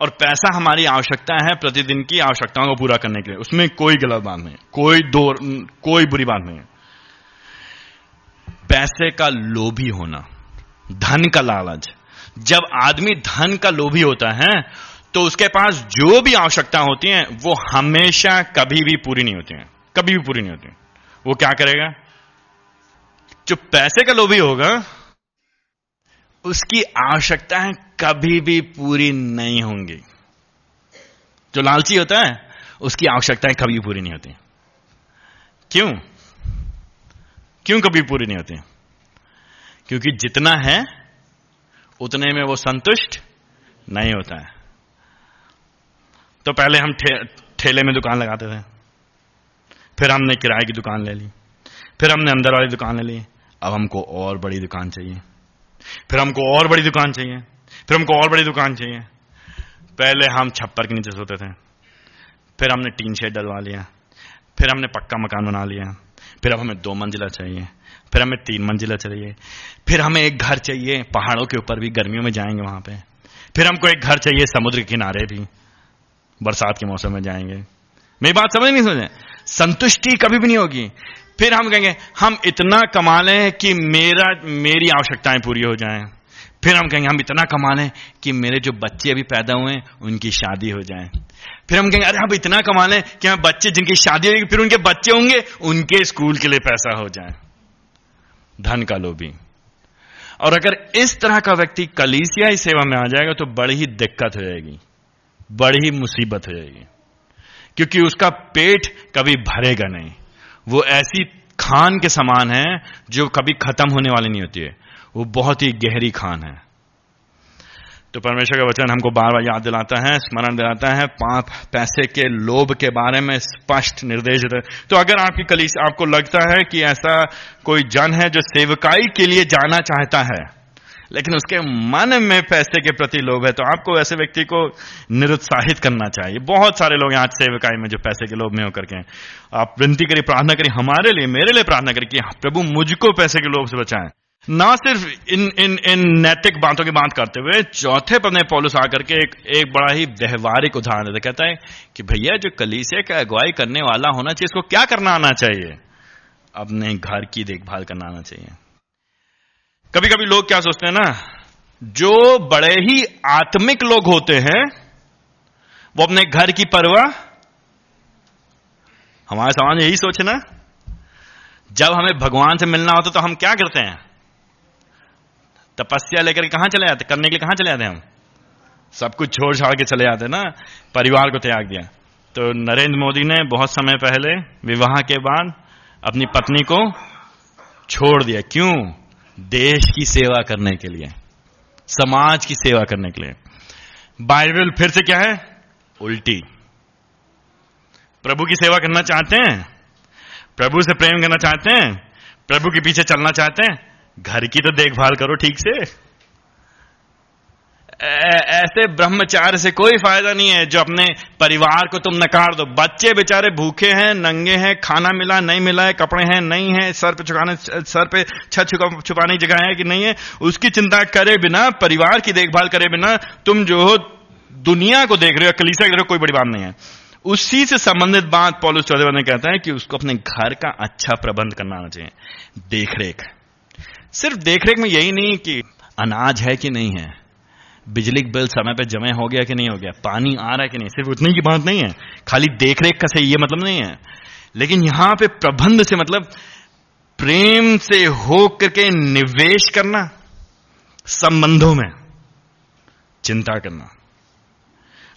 Speaker 2: और पैसा हमारी आवश्यकता है प्रतिदिन की आवश्यकताओं को पूरा करने के लिए। उसमें कोई गलत बात नहीं कोई दो, कोई बुरी बात नहीं है। पैसे का लोभी होना, धन का लालच जब आदमी धन का लोभी होता है तो उसके पास जो भी आवश्यकता होती है, वो हमेशा कभी भी पूरी नहीं होती है। कभी भी पूरी नहीं होती वो क्या करेगा? जो पैसे का लोभी होगा, उसकी आवश्यकताएँ कभी भी पूरी नहीं होंगी। जो लालची होता है, उसकी आवश्यकताएँ कभी पूरी नहीं होती क्यों? क्यों कभी पूरी नहीं होती क्योंकि जितना है उतने में वो संतुष्ट नहीं होता है। तो पहले हम ठे, ठेले में दुकान लगाते थे। फिर हमने किराए की दुकान ले ली। फिर हमने अंदर वाली दुकान ले ली। अब हमको और बड़ी दुकान चाहिए। फिर हमको और बड़ी दुकान चाहिए। फिर हमको और बड़ी दुकान चाहिए। पहले हम छप्पर के नीचे सोते थे। फिर हमने टीन शेड डलवा लिया। फिर हमने पक्का मकान बना लिया। फिर अब हमें दो मंजिला चाहिए। फिर हमें तीन मंजिला चाहिए। फिर हमें एक घर चाहिए। पहाड़ों के ऊपर भी, गर्मियों में जाएँगे वहाँ पे। फिर हमको एक घर चाहिए, समुद्र के किनारे भी। बरसात के मौसम में जाएँगे। मेरी बात समझ नहीं समझे? संतुष्टि कभी भी नहीं होगी। फिर हम कहेंगे, हम इतना कमा लें कि मेरा, मेरी आवश्यकताएँ पूरी हो जाएँ। फिर हम कहेंगे, हम इतना कमा लें कि मेरे जो बच्चे अभी पैदा हुए हैं, उनकी शादी हो जाए। फिर हम कहेंगे, अरे, हम इतना कमा लें कि हम बच्चे, जिनकी शादी होगी, फिर उनके बच्चे होंगे, उनके स्कूल के लिए पैसा हो जाए। धन का लोभी। और अगर इस तरह का व्यक्ति कलीसियाई सेवा में आ जाएगा तो बड़ी ही दिक्कत हो जाएगी, बड़ी ही मुसीबत हो जाएगी। क्योंकि उसका पेट कभी भरेगा नहीं। वो ऐसी खान के समान है, जो कभी खत्म होने वाली नहीं होती है। वो बहुत ही गहरी खान है। तो परमेश्वर का वचन हमको बार बार याद दिलाता है, स्मरण दिलाता है, पाप, पैसे के लोभ के बारे में स्पष्ट निर्देश देता है। तो अगर आपकी कलीस, आपको लगता है कि ऐसा कोई जन है जो सेवकाई के लिए जाना चाहता है, लेकिन उसके मन में पैसे के प्रति लोभ है तो आपको ऐसे व्यक्ति को निरुत्साहित करना चाहिए। बहुत सारे लोग आज सेवकाई में जो पैसे के लोभ में होकर के आप विनती करिए, प्रार्थना करिए, हमारे लिए, मेरे लिए प्रार्थना करिए कि प्रभु मुझको पैसे के लोभ से बचाएँ। ना सिर्फ़ इन इन इन नैतिक बातों की बात करते हुए चौथे पद में पौलुस आकर के एक एक बड़ा ही व्यवहारिक उदाहरण देता कहता है कि भैया, जो कलीसे का अगुवाई करने वाला होना चाहिए, इसको क्या करना आना चाहिए? अपने घर की देखभाल करना आना चाहिए। कभी कभी लोग क्या सोचते हैं ना, जो बड़े ही आत्मिक लोग होते हैं, वो अपने घर की परवाह, हमारे समाज यही सोचे ना, जब हमें भगवान से मिलना होता तो हम क्या करते हैं? तपस्या लेकर कहाँ चले जाते करने के लिए कहाँ चले जाते हम? सब कुछ छोड़ छाड़ के चले जाते ना? परिवार को त्याग दिया। तो नरेंद्र मोदी ने बहुत समय पहले विवाह के बाद अपनी पत्नी को छोड़ दिया। क्यों? देश की सेवा करने के लिए। समाज की सेवा करने के लिए। बाइबल फिर से क्या है? उल्टी। प्रभु की सेवा करना चाहते हैं? प्रभु से प्रेम करना चाहते हैं? प्रभु के पीछे चलना चाहते हैं? घर की तो देखभाल करो, ठीक से? ऐसे ब्रह्मचार्य से कोई फ़ायदा नहीं है जो अपने परिवार को तुम नकार दो। बच्चे बेचारे भूखे हैं, नंगे हैं, खाना मिला, नहीं मिला है, कपड़े हैं, नहीं है, सर पे छुपाने सर पे छत छुपाने की जगह है कि नहीं है, उसकी चिंता करे बिना, परिवार की देखभाल करे बिना, तुम जो हो, दुनिया को देख रहे हो कलीसा देख रहे हो कोई बड़ी बात नहीं है। उसी से संबंधित बात पॉलिस चौधरी ने कहता है कि उसको अपने घर का अच्छा प्रबंध करना चाहिए। देखरेख सिर्फ़ देखरेख में यही नहीं कि अनाज है कि नहीं है। बिजली बिल समय पर जमे हो गया कि नहीं हो गया? पानी आ रहा है कि नहीं? सिर्फ़ उतनी की बात नहीं है। खाली देखरेख का सही ये मतलब नहीं है। लेकिन यहाँ पे प्रबंध से मतलब प्रेम से हो करके निवेश करना, संबंधों में चिंता करना।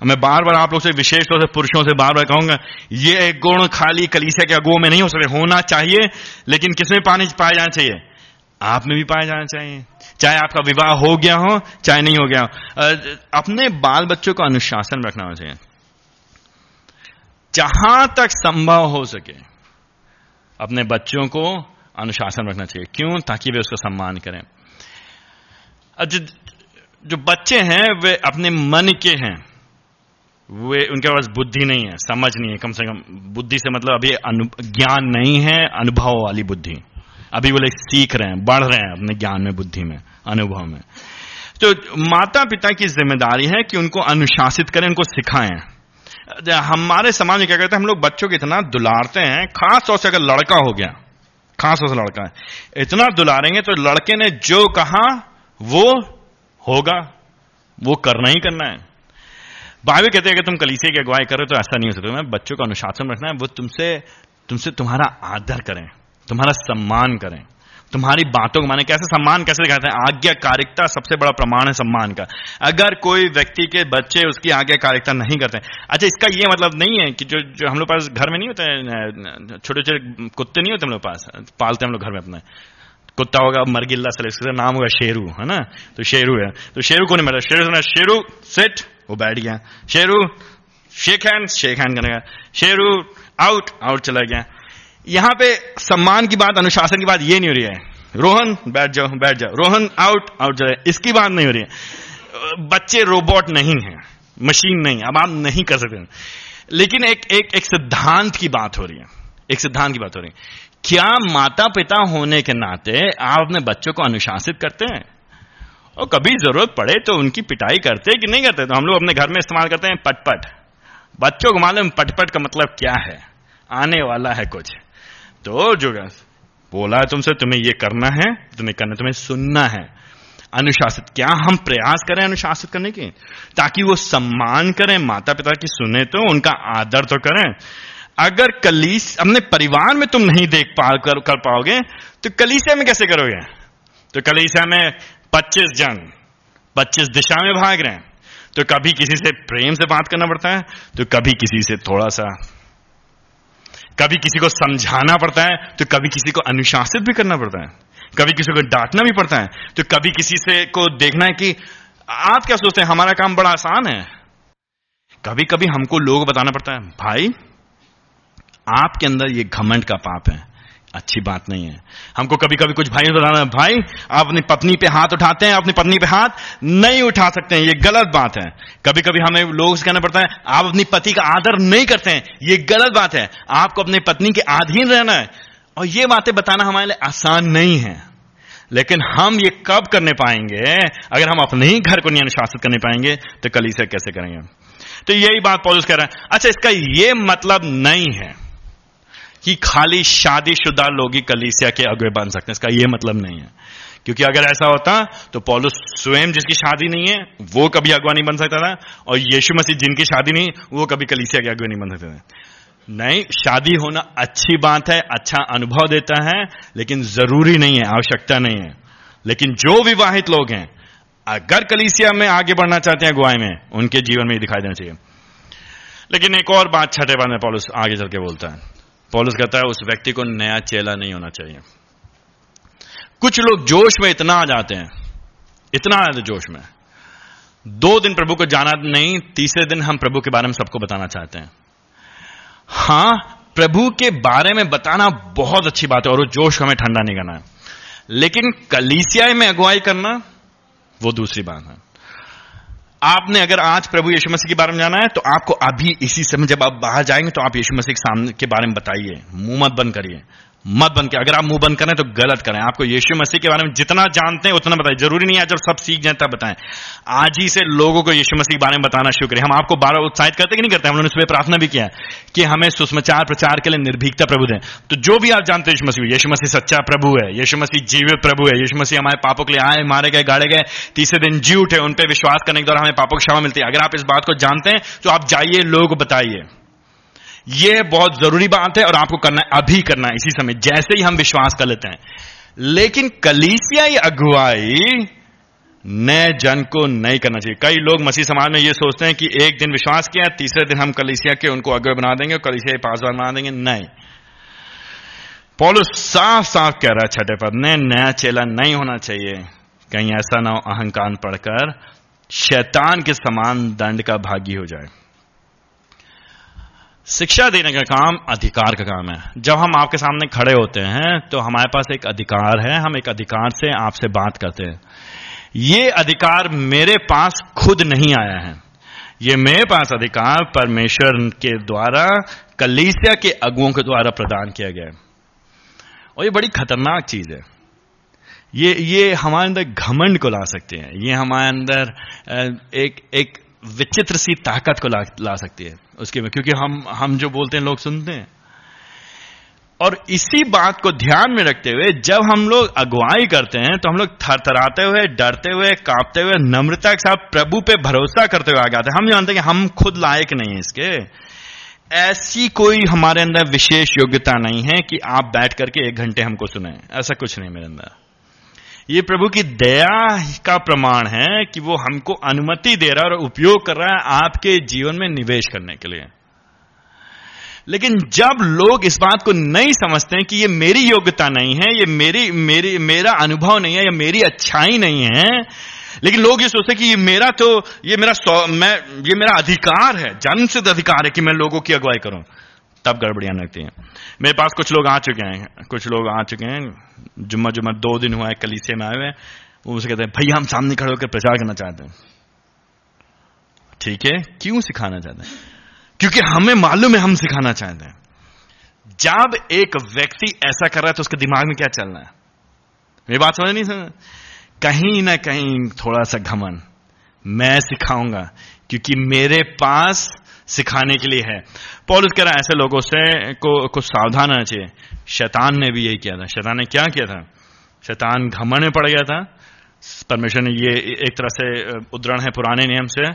Speaker 2: मैं बार बार आप लोग से, विशेष तौर से पुरुषों से बार बार कहूँगा, ये गुण खाली कलीसिया के अगुओं में नहीं हो सकते। होना चाहिए, लेकिन किसमें पानी पाया जाना चाहिए? आप में भी पाया जाना चाहिए। चाहे आपका विवाह हो गया हो चाहे नहीं हो गया हो। अपने बाल बच्चों को अनुशासन रखना चाहिए। जहाँ तक संभव हो सके अपने बच्चों को अनुशासन रखना चाहिए। क्यों? ताकि वे उसका सम्मान करें। जो, जो बच्चे हैं वे अपने मन के हैं। वे उनके पास बुद्धि नहीं है समझ नहीं है। कम से कम बुद्धि से मतलब अभी ज्ञान नहीं है अनुभव वाली बुद्धि। अभी वो लोग सीख रहे हैं, बढ़ रहे हैं अपने ज्ञान में, बुद्धि में, अनुभव में। तो माता पिता की ज़िम्मेदारी है कि उनको अनुशासित करें, उनको सिखाएँ। हमारे समाज में क्या कहते हैं, हम लोग बच्चों को इतना दुलारते हैं खास तौर से अगर लड़का हो गया खास तौर से लड़का है, इतना दुलारेंगे तो लड़के ने जो कहा, वो होगा, वो करना ही करना है। बाइबल कहते हैं कि तुम कलीसे की अगुवाई करो तो ऐसा नहीं हो सकता। बच्चों का अनुशासन रखना है, वो तुमसे तुमसे तुम्हारा आदर करें। तुम्हारा सम्मान करें। तुम्हारी बातों को माने, कैसे सम्मान, कैसे दिखाते हैं? आज्ञाकारिकता सबसे बड़ा प्रमाण है सम्मान का। अगर कोई व्यक्ति के बच्चे उसकी आज्ञाकारिकता नहीं करते अच्छा इसका ये मतलब नहीं है कि जो जो हम लोग पास घर में नहीं होते छोटे छोटे कुत्ते नहीं होते हम लोग पास, पालते हम लोग घर में अपने। कुत्ता होगा मरगिल्ला सर इसका नाम होगा शेरू, है ना? तो शेरू है। तो शेरू को नहीं मिला। शेरू शेरू सेट वो बैठ गया। Sheru shake hand shake hand करेगा शेरू आउट आउट चला गया। यहाँ पे सम्मान की बात, अनुशासन की बात ये नहीं हो रही है। रोहन, बैठ जाओ बैठ जाओ। रोहन आउट आउट जाए इसकी बात नहीं हो रही है। बच्चे रोबोट नहीं है। मशीन नहीं अब आप नहीं कर सकते। लेकिन एक एक एक सिद्धांत की बात हो रही है। एक सिद्धांत की बात हो रही है। क्या माता पिता होने के नाते आप अपने बच्चों को अनुशासित करते हैं? और कभी ज़रूरत पड़े तो उनकी पिटाई करते हैं कि नहीं करते? तो हम लोग अपने घर में इस्तेमाल करते हैं पटपट। बच्चों को मालूम पटपट का मतलब क्या है? आने वाला है कुछ। तो जो बोला है तुमसे तुम्हें ये करना है तुम्हें करना तुम्हें सुनना है। अनुशासित क्या हम प्रयास करें अनुशासित करने की? ताकि वो सम्मान करें माता पिता की सुने तो उनका आदर तो करें। अगर कलीस अपने परिवार में तुम नहीं देख पा कर, कर पाओगे तो कलीसिया में कैसे करोगे? तो कलीसिया में 25 जन 25 दिशा में भाग रहे हैं। तो कभी किसी से प्रेम से बात करना पड़ता है तो कभी किसी से थोड़ा सा कभी किसी को समझाना पड़ता है तो कभी किसी को अनुशासित भी करना पड़ता है। कभी किसी को डांटना भी पड़ता है तो कभी किसी से को देखना है कि आप क्या सोचते हैं, हमारा काम बड़ा आसान है। कभी कभी हमको लोग बताना पड़ता है, भाई, आपके अंदर ये घमंड का पाप है। अच्छी बात नहीं है। हमको कभी कभी कुछ भाई बताना भाई, आप अपनी पत्नी पे हाथ उठाते हैं अपनी पत्नी पे हाथ नहीं उठा सकते हैं। ये गलत बात है। कभी कभी हमें लोगों से कहना पड़ता है, आप अपनी पति का आदर नहीं करते हैं। ये गलत बात है। आपको अपनी पत्नी के अधीन रहना है। और ये बातें बताना हमारे लिए आसान नहीं है। लेकिन हम ये कब करने पाएँगे? अगर हम अपने ही घर को नहीं अनुशासित करने पाएँगे तो कल इसे कैसे करेंगे? तो यही बात पॉलिस कह रहे हैं। अच्छा इसका ये मतलब नहीं है। कि खाली शादीशुदा लोग ही कलीसिया के अगुए बन सकते हैं। इसका यह मतलब नहीं है। क्योंकि अगर ऐसा होता तो पॉलुस स्वयं जिसकी शादी नहीं है, वो कभी अगवा नहीं बन सकता था, और यीशु मसीह जिनकी शादी नहीं, वो कभी कलीसिया के अगुए नहीं बन सकते थे। नहीं, शादी होना अच्छी बात है अच्छा अनुभव देता है, लेकिन ज़रूरी नहीं है, आवश्यकता नहीं है। लेकिन जो विवाहित लोग हैं, अगर कलीसिया में आगे बढ़ना चाहते हैं अगुवाई में, उनके जीवन में दिखाई देना चाहिए। लेकिन एक और बात छठे बाद में पॉलिस आगे चल के बोलता है। पॉलिस कहता है उस व्यक्ति को नया चेला नहीं होना चाहिए। कुछ लोग जोश में इतना आ जाते हैं, इतना आ जाते जोश में। दो दिन प्रभु को जाना नहीं, तीसरे दिन हम प्रभु के बारे में सबको बताना चाहते हैं। हाँ, प्रभु के बारे में बताना बहुत अच्छी बात है और वो जोश हमें ठंडा नहीं करना है। लेकिन कलीसिया में अगुवाई करना, वो दूसरी बात है। आपने अगर आज प्रभु यीशु मसीह के बारे में जाना है तो आपको अभी इसी समय जब आप बाहर जाएँगे तो आप यीशु मसीह के सामने के बारे में बताइए। मुँह मत बंद करिए। मत बन के, अगर आप मुँह बंद करें तो गलत करें। आपको यीशु मसीह के बारे में जितना जानते हैं, उतना बताएँ। ज़रूरी नहीं है जब सब सीख जाए, तब बताएँ। आज ही से लोगों को यीशु मसीह के बारे में बताना शुरू करें। हम आपको बार उत्साहित करते कि नहीं करते हम लोगों ने सुबह प्रार्थना भी किया कि हमें सुषमाचार प्रचार के लिए निर्भीकता प्रभु दें। तो जो भी आप जानते हैं यीशु मसीह यीशु मसीह सच्चा प्रभु है, यीशु मसीह जीवित प्रभु है, यीशु मसीह हमारे पापों के लिए आए, मारे गए, गाड़े गए, तीसरे दिन जी उठे, उन पर विश्वास करने के द्वारा हमें पापों की क्षमा मिलती है। अगर आप इस बात को जानते हैं तो आप जाइए, लोगों बताइए। यह बहुत ज़रूरी बात है और आपको करना है, अभी करना है, इसी समय जैसे ही हम विश्वास कर लेते हैं। लेकिन कलीसियाई अगुवाई, नए जन को नहीं करना चाहिए। कई लोग मसीह समाज में ये सोचते हैं कि एक दिन विश्वास किया, तीसरे दिन हम कलीसिया के, उनको अगुआ बना देंगे और कलीसिया पासवान बना देंगे। नहीं। पॉलुस साफ़ साफ़ कह रहा है छठे पद ने नया चेला नहीं होना चाहिए। कहीं ऐसा ना हो अहंकार पढ़कर, शैतान के समान दंड का भागी हो जाए। शिक्षा देने का काम अधिकार का काम है। जब हम आपके सामने खड़े होते हैं तो हमारे पास एक अधिकार है, हम एक अधिकार से आपसे बात करते हैं। ये अधिकार मेरे पास खुद नहीं आया है। ये मेरे पास अधिकार परमेश्वर के द्वारा, कलीसिया के अगुओं के द्वारा प्रदान किया गया है। और ये बड़ी खतरनाक चीज़ है। ये ये हमारे अंदर घमंड को ला सकते हैं। ये हमारे अंदर एक एक विचित्र सी ताकत को ला, ला सकती है उसके में क्योंकि हम हम जो बोलते हैं लोग सुनते हैं। और इसी बात को ध्यान में रखते हुए जब हम लोग अगुवाई करते हैं तो हम लोग थरथराते हुए डरते हुए कांपते हुए नम्रता के साथ प्रभु पे भरोसा करते हुए आगे आते हैं। हम जानते हैं कि हम खुद लायक नहीं है इसके। ऐसी कोई हमारे अंदर विशेष योग्यता नहीं है कि आप बैठ करके एक घंटे हमको सुने। ऐसा कुछ नहीं मेरे अंदर। ये प्रभु की दया का प्रमाण है कि वो हमको अनुमति दे रहा है और उपयोग कर रहा है आपके जीवन में निवेश करने के लिए। लेकिन जब लोग इस बात को नहीं समझते हैं कि ये मेरी योग्यता नहीं है, ये मेरी मेरी, मेरा अनुभव नहीं है, या मेरी अच्छाई नहीं है, लेकिन लोग ये सोचते कि ये मेरा तो ये मेरा मैं, ये मेरा अधिकार है जन्मसिद्ध अधिकार है कि मैं लोगों की अगुवाई करूँ। तब गड़बड़ियाँ लगती हैं। मेरे पास कुछ लोग आ चुके हैं, कुछ लोग आ चुके हैं जुम्मा जुम्मा दो दिन हुआ है, कलीसिया में आए हुए वो उसे कहते हैं, भैया, हम सामने खड़े होकर प्रचार करना चाहते हैं। ठीक है, क्यों सिखाना चाहते हैं? क्योंकि हमें मालूम है हम सिखाना चाहते हैं। जब एक व्यक्ति ऐसा कर रहा है तो उसके दिमाग में क्या चल रहा है? मेरी बात समझ नहीं समझ कहीं ना कहीं थोड़ा सा घमन मैं सिखाऊँगा, क्योंकि मेरे पास सिखाने के लिए है। पॉलिस कह रहा ऐसे लोगों से को, कुछ सावधान रहना चाहिए। शैतान ने भी यही किया था। शैतान ने क्या किया था? शैतान घमन में पड़ गया था। परमेश्वर ने ये एक तरह से उदरण है पुराने नियम से।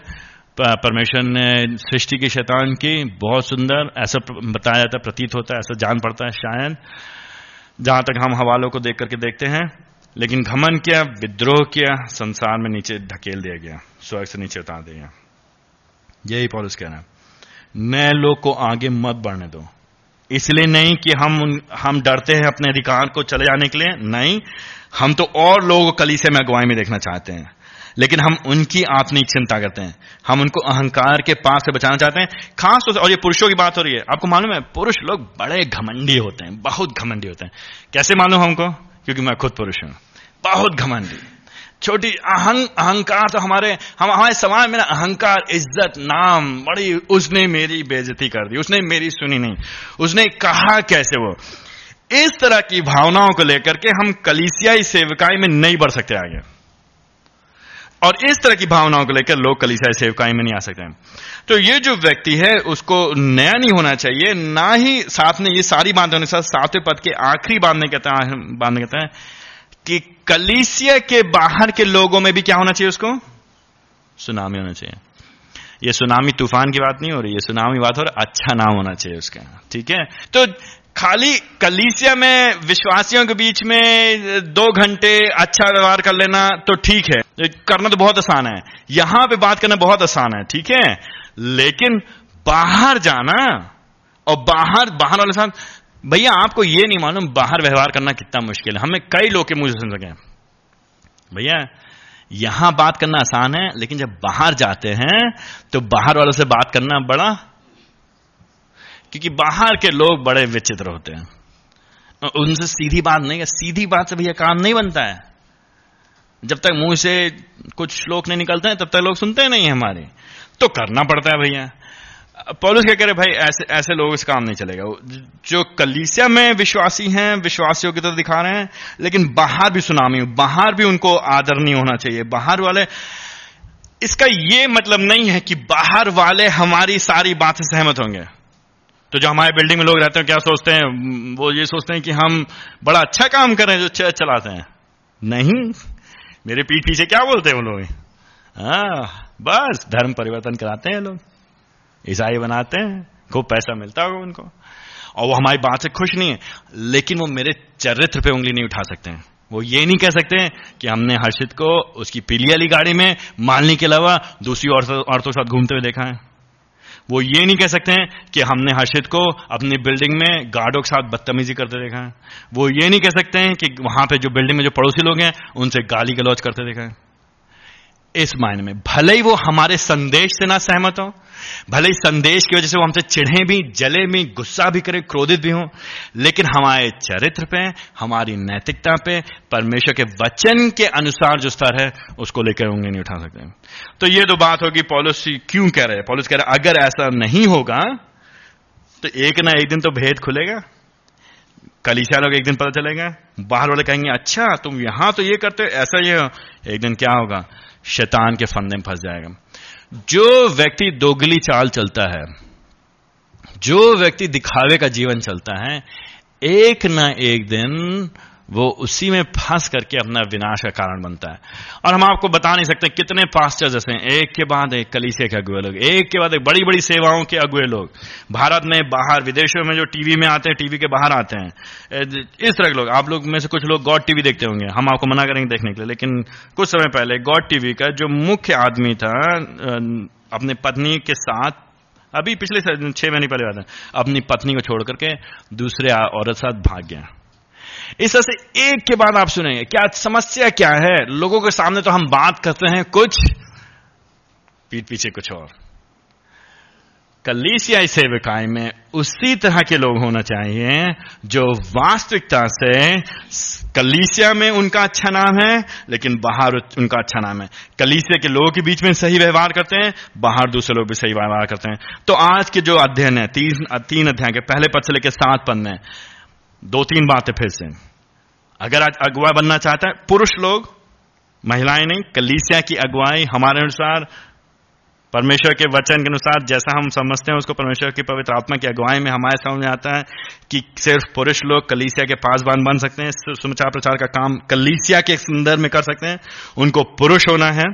Speaker 2: परमेश्वर ने सृष्टि की शैतान की, बहुत सुंदर, ऐसा बताया जाता प्रतीत होता है, ऐसा जान पड़ता है शायद। जहाँ तक हम हवालों को देख करके देखते हैं, लेकिन घमन किया, विद्रोह किया, संसार में नीचे ढकेल दिया गया, स्वर्ग से नीचे उतार दिया यही पॉलिस कह रहा है। नए लोग को आगे मत बढ़ने दो। इसलिए नहीं कि हम हम डरते हैं अपने अधिकार को चले जाने के लिए, नहीं। हम तो और लोगों को से में अगुवाई में देखना चाहते हैं। लेकिन हम उनकी आत्मिक चिंता करते हैं। हम उनको अहंकार के पास से बचाना चाहते हैं। खास तौर से, और ये पुरुषों की बात हो रही है। आपको मालूम है, पुरुष लोग बड़े घमंडी होते हैं, बहुत घमंडी होते हैं। कैसे मालूम हमको? क्योंकि मैं खुद पुरुष हूँ। बहुत घमंडी। छोटी अहंग अहंकार तो हमारे, हम, हमारे समाज में ना अहंकार, इज़्ज़त नाम, बड़ी, उसने मेरी बेजती कर दी, उसने मेरी सुनी नहीं, उसने कहा कैसे वो? इस तरह की भावनाओं को लेकर के हम कलिसियाई सेवकाई में नहीं बढ़ सकते आगे। और इस तरह की भावनाओं को लेकर लोग कलीसियाई सेवकाई में नहीं आ सकते तो ये जो व्यक्ति है, उसको नया नहीं होना चाहिए, ना ही साथ में ये सारी बातें होने साथ सातवें पद के आखिरी बांधने कहते हैं बांधने कहते हैं कि कलीसिया के बाहर के लोगों में भी क्या होना चाहिए उसको? सुनामी होना चाहिए। ये सुनामी तूफ़ान की बात नहीं हो रही है सुनामी बात हो रहा अच्छा नाम होना चाहिए उसका ठीक है? तो खाली कलीसिया में विश्वासियों के बीच में दो घंटे अच्छा व्यवहार कर लेना तो ठीक है। करना तो बहुत आसान है। यहाँ पे बात करना बहुत आसान है, ठीक है? लेकिन बाहर जाना और बाहर बाहर वाले साथ भैया, आपको ये नहीं मालूम, बाहर व्यवहार करना कितना मुश्किल है। हमें कई लोग के से सुन सके भैया, यहाँ बात करना आसान है, लेकिन जब बाहर जाते हैं तो बाहर वालों से बात करना बड़ा, क्योंकि बाहर के लोग बड़े विचित्र होते हैं। उनसे सीधी बात नहीं है। सीधी बात से भैया काम नहीं बनता है। जब तक मुँह से कुछ श्लोक नहीं निकलते हैं, तब तक लोग सुनते नहीं हमारे। तो करना पड़ता है भैया। पॉलिस क्या कह रहे भाई, ऐसे ऐसे लोग इस काम नहीं चलेगा। जो कलीसिया में विश्वासी हैं, विश्वासियों की तरह दिखा रहे हैं, लेकिन बाहर भी सुनामी, बाहर भी उनको आदर नहीं होना चाहिए। बाहर वाले, इसका ये मतलब नहीं है कि बाहर वाले हमारी सारी बात सहमत होंगे। तो जो हमारे बिल्डिंग में लोग रहते हैं, क्या सोचते हैं? वो ये सोचते हैं कि हम बड़ा अच्छा काम कर रहे हैं, जो चर्च चलाते हैं। नहीं, मेरे पीठ पीछे क्या बोलते हैं वो लोग? हाँ बस, धर्म परिवर्तन कराते हैं लोग। ईसाई बनाते हैं, खूब पैसा मिलता होगा उनको। और वो हमारी बात से खुश नहीं है, लेकिन वो मेरे चरित्र पे उंगली नहीं उठा सकते हैं। वो ये नहीं कह सकते हैं कि हमने हर्षित को उसकी पीली वाली गाड़ी में, मालने के अलावा दूसरी औरतों के साथ घूमते हुए देखा है। वो ये नहीं कह सकते हैं कि हमने हर्षित को अपनी बिल्डिंग में गार्डों के साथ बदतमीजी करते देखा है। वो ये नहीं कह सकते हैं कि वहाँ पे जो बिल्डिंग में जो पड़ोसी लोग हैं, उनसे गाली गलौज करते देखा है। इस मायने में भले ही वो हमारे संदेश से ना सहमत हो भले ही संदेश की वजह से वो हमसे चिढ़े भी, जले भी, गुस्सा भी करें, क्रोधित भी हो, लेकिन हमारे चरित्र पे, हमारी नैतिकता पे, परमेश्वर के वचन के अनुसार जो स्तर है, उसको लेकर होंगे नहीं उठा सकते। तो ये तो बात होगी पॉलिसी क्यों कह रहे हैं? पॉलिस कह रहे अगर ऐसा नहीं होगा तो एक ना एक दिन तो भेद खुलेगा। कलीसिया लोग एक दिन पता चलेगा, बाहर वाले कहेंगे अच्छा तुम यहाँ तो ये करते हो, ऐसा ये हो। एक दिन क्या होगा? शैतान के फंदे में फंस जाएगा। जो व्यक्ति दोगली चाल चलता है, जो व्यक्ति दिखावे का जीवन चलता है, एक ना एक दिन वो उसी में फंस करके अपना विनाश का कारण बनता है। और हम आपको बता नहीं सकते कितने पास्टर जैसे हैं। एक के बाद एक कलीसे के अगुए लोग, एक के बाद एक बड़ी बड़ी सेवाओं के अगुए लोग। भारत में बाहर, विदेशों में जो टीवी में आते हैं टीवी के बाहर आते हैं। इस तरह के लोग, आप लोग में से कुछ लोग गॉड टीवी देखते होंगे। हम आपको मना करेंगे देखने के लिए, लेकिन कुछ समय पहले गॉड टीवी का जो मुख्य आदमी था अपने पत्नी के साथ, अभी पिछले छह महीने पहले बात है, अपनी पत्नी को छोड़ करके दूसरे औरत साथ भाग गया। इस तरह से एक के बाद आप सुनेंगे। क्या समस्या क्या है? लोगों के सामने तो हम बात करते हैं कुछ, पीठ पीछे कुछ और। कलीसियाई सेविकाई में उसी तरह के लोग होना चाहिए जो वास्तविकता से कलीसिया में उनका अच्छा नाम है, लेकिन बाहर उनका अच्छा नाम है। कलीसिया के लोगों के बीच में सही व्यवहार करते हैं, बाहर दूसरे लोग भी सही व्यवहार करते हैं। तो आज के जो अध्ययन है, तीन तीन अध्याय के पहले पद से लेकर सात पद में दो तीन बातें फिर से। अगर आज अगुवा बनना चाहता है, पुरुष लोग, महिलाएँ नहीं, कलीसिया की अगुवाई हमारे अनुसार, परमेश्वर के वचन के अनुसार, जैसा हम समझते हैं, उसको परमेश्वर की पवित्र आत्मा की अगुवाई में हमारे समझ में आता है कि सिर्फ़ पुरुष लोग कलीसिया के पासबान बन सकते हैं सुचार प्रचार का काम कलीसिया के संदर्भ में कर सकते हैं। उनको पुरुष होना है,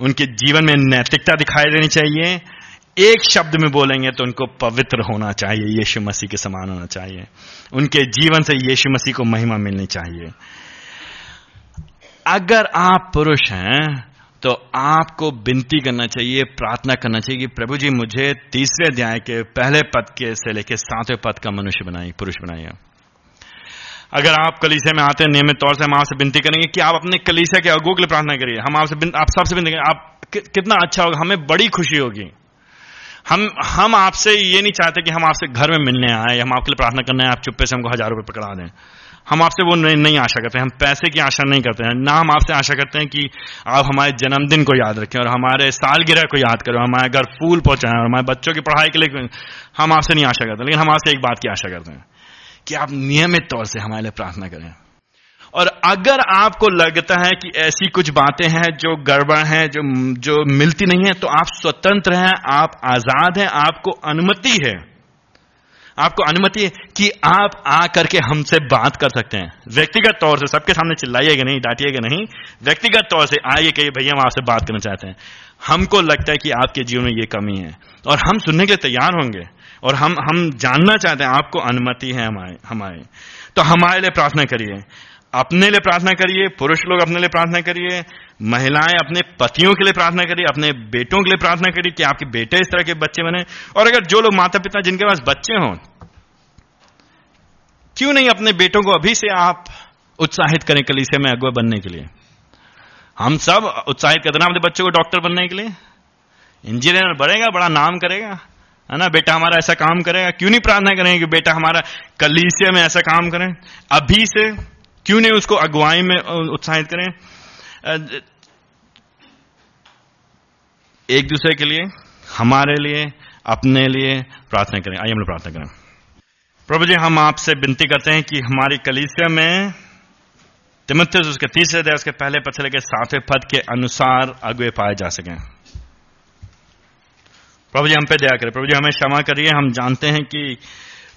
Speaker 2: उनके जीवन में नैतिकता दिखाई देनी चाहिए एक शब्द में बोलेंगे तो उनको पवित्र होना चाहिए, यीशु मसीह के समान होना चाहिए। उनके जीवन से यीशु मसीह को महिमा मिलनी चाहिए। अगर आप पुरुष हैं तो आपको विनती करना चाहिए, प्रार्थना करना चाहिए कि प्रभु जी, मुझे तीसरे अध्याय के पहले पद के से लेके सातवें पद का मनुष्य बनाइए, पुरुष बनाइए। अगर आप कलीसिया में आते हैं, नियमित तौर से हम आपसे विनती करेंगे कि आप अपने कलीसिया के अगो के लिए प्रार्थना करिए। हम आपसे आप सबसे विनती करेंगे, आप कितना अच्छा होगा, हमें बड़ी खुशी होगी। हम हम आपसे ये नहीं चाहते कि हम आपसे घर में मिलने आए हम आपके लिए प्रार्थना करने है आप चुप्पे से हमको हज़ार रुपए पकड़ा दें। हम आपसे वो नहीं, नहीं आशा करते हम पैसे की आशा नहीं करते हैं। ना हम आपसे आशा करते हैं कि आप हमारे जन्मदिन को याद रखें और हमारे सालगिरह को याद करें हमारे घर फूल पहुंचाएँ और हमारे बच्चों की पढ़ाई के लिए हम आपसे नहीं आशा करते लेकिन हम आपसे एक बात की आशा करते हैं कि आप नियमित तौर से हमारे लिए प्रार्थना करें। और अगर आपको लगता है कि ऐसी कुछ बातें हैं जो गड़बड़ हैं, जो जो मिलती नहीं है तो आप स्वतंत्र हैं, आप आज़ाद हैं, आपको अनुमति है। आपको अनुमति है कि आप आ करके हमसे बात कर सकते हैं। व्यक्तिगत तौर से सबके सामने चिल्लाइएगा नहीं डांटिएगा नहीं, व्यक्तिगत तौर से आइए कहिए भैया हम आपसे बात करना चाहते हैं। हमको लगता है कि आपके जीवन में ये कमी है और हम सुनने के लिए तैयार होंगे और हम हम जानना चाहते हैं, आपको अनुमति है हमारे हमारे। तो हमारे लिए प्रार्थना करिए। अपने लिए प्रार्थना करिए, पुरुष लोग अपने लिए प्रार्थना करिए, महिलाएँ अपने पतियों के लिए प्रार्थना करिए, अपने बेटों के लिए प्रार्थना करिए कि आपके बेटे इस तरह के बच्चे बने। और अगर जो लोग माता पिता जिनके पास बच्चे हों, क्यों नहीं अपने बेटों को अभी से आप उत्साहित करें कलीसिया में अगुआ बनने के लिए? हम सब उत्साहित करते ना अपने बच्चों को डॉक्टर बनने के लिए। इंजीनियर बढ़ेगा, बड़ा नाम करेगा, है ना? बेटा हमारा ऐसा काम करेगा। क्यों नहीं प्रार्थना करेंगे कि बेटा हमारा कलीसिया में ऐसा काम करें? अभी से क्यों नहीं उसको अगुवाई में उत्साहित करें? एक दूसरे के लिए, हमारे लिए, अपने लिए प्रार्थना करें। आइए हम लोग प्रार्थना करें। प्रभु जी, हम आपसे विनती करते हैं कि हमारी कलीसिया में तिमथियस उसके तीसरे दया उसके पहले पछले के सातवें पद के अनुसार अगुए पाए जा सकें। प्रभु जी, हम पे दया करें। प्रभु जी, हमें क्षमा करिए। हम जानते हैं कि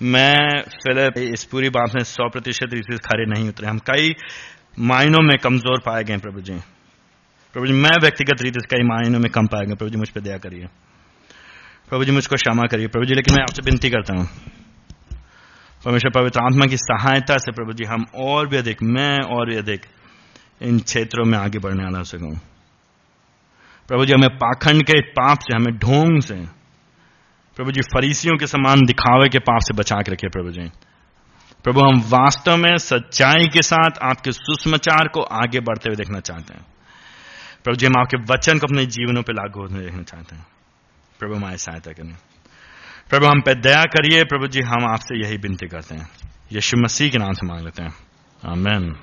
Speaker 2: मैं, फिलिप, इस पूरी बात में सौ प्रतिशत रीति खड़े नहीं उतरे। हम कई मायनों में कमज़ोर पाए गए प्रभु जी। प्रभु जी, मैं व्यक्तिगत रीति से कई मायनों में कम पाए गए प्रभु जी, मुझ पर दया करिए। प्रभु जी, मुझको क्षमा करिए। प्रभु जी, लेकिन मैं आपसे विनती करता हूँ। परमेश्वर, पवित्र आत्मा की सहायता से प्रभु जी, हम और भी अधिक, मैं और भी अधिक इन क्षेत्रों में आगे बढ़ने वाला सकूँ। प्रभु जी, हमें पाखंड के पाप से, हमें ढोंग से प्रभु जी, फरीसियों के समान दिखावे के पाप से बचा के रखे प्रभु जी। प्रभु, हम वास्तव में सच्चाई के साथ आपके सुषमाचार को आगे बढ़ते हुए देखना चाहते हैं। प्रभु जी, हम आपके वचन को अपने जीवनों पर लागू होने देखना चाहते हैं। प्रभु हमारी सहायता करें प्रभु, हम पे दया करिए। प्रभु जी, हम आपसे यही विनती करते हैं। यीशु मसीह के नाम से मांग लेते हैं। आमेन।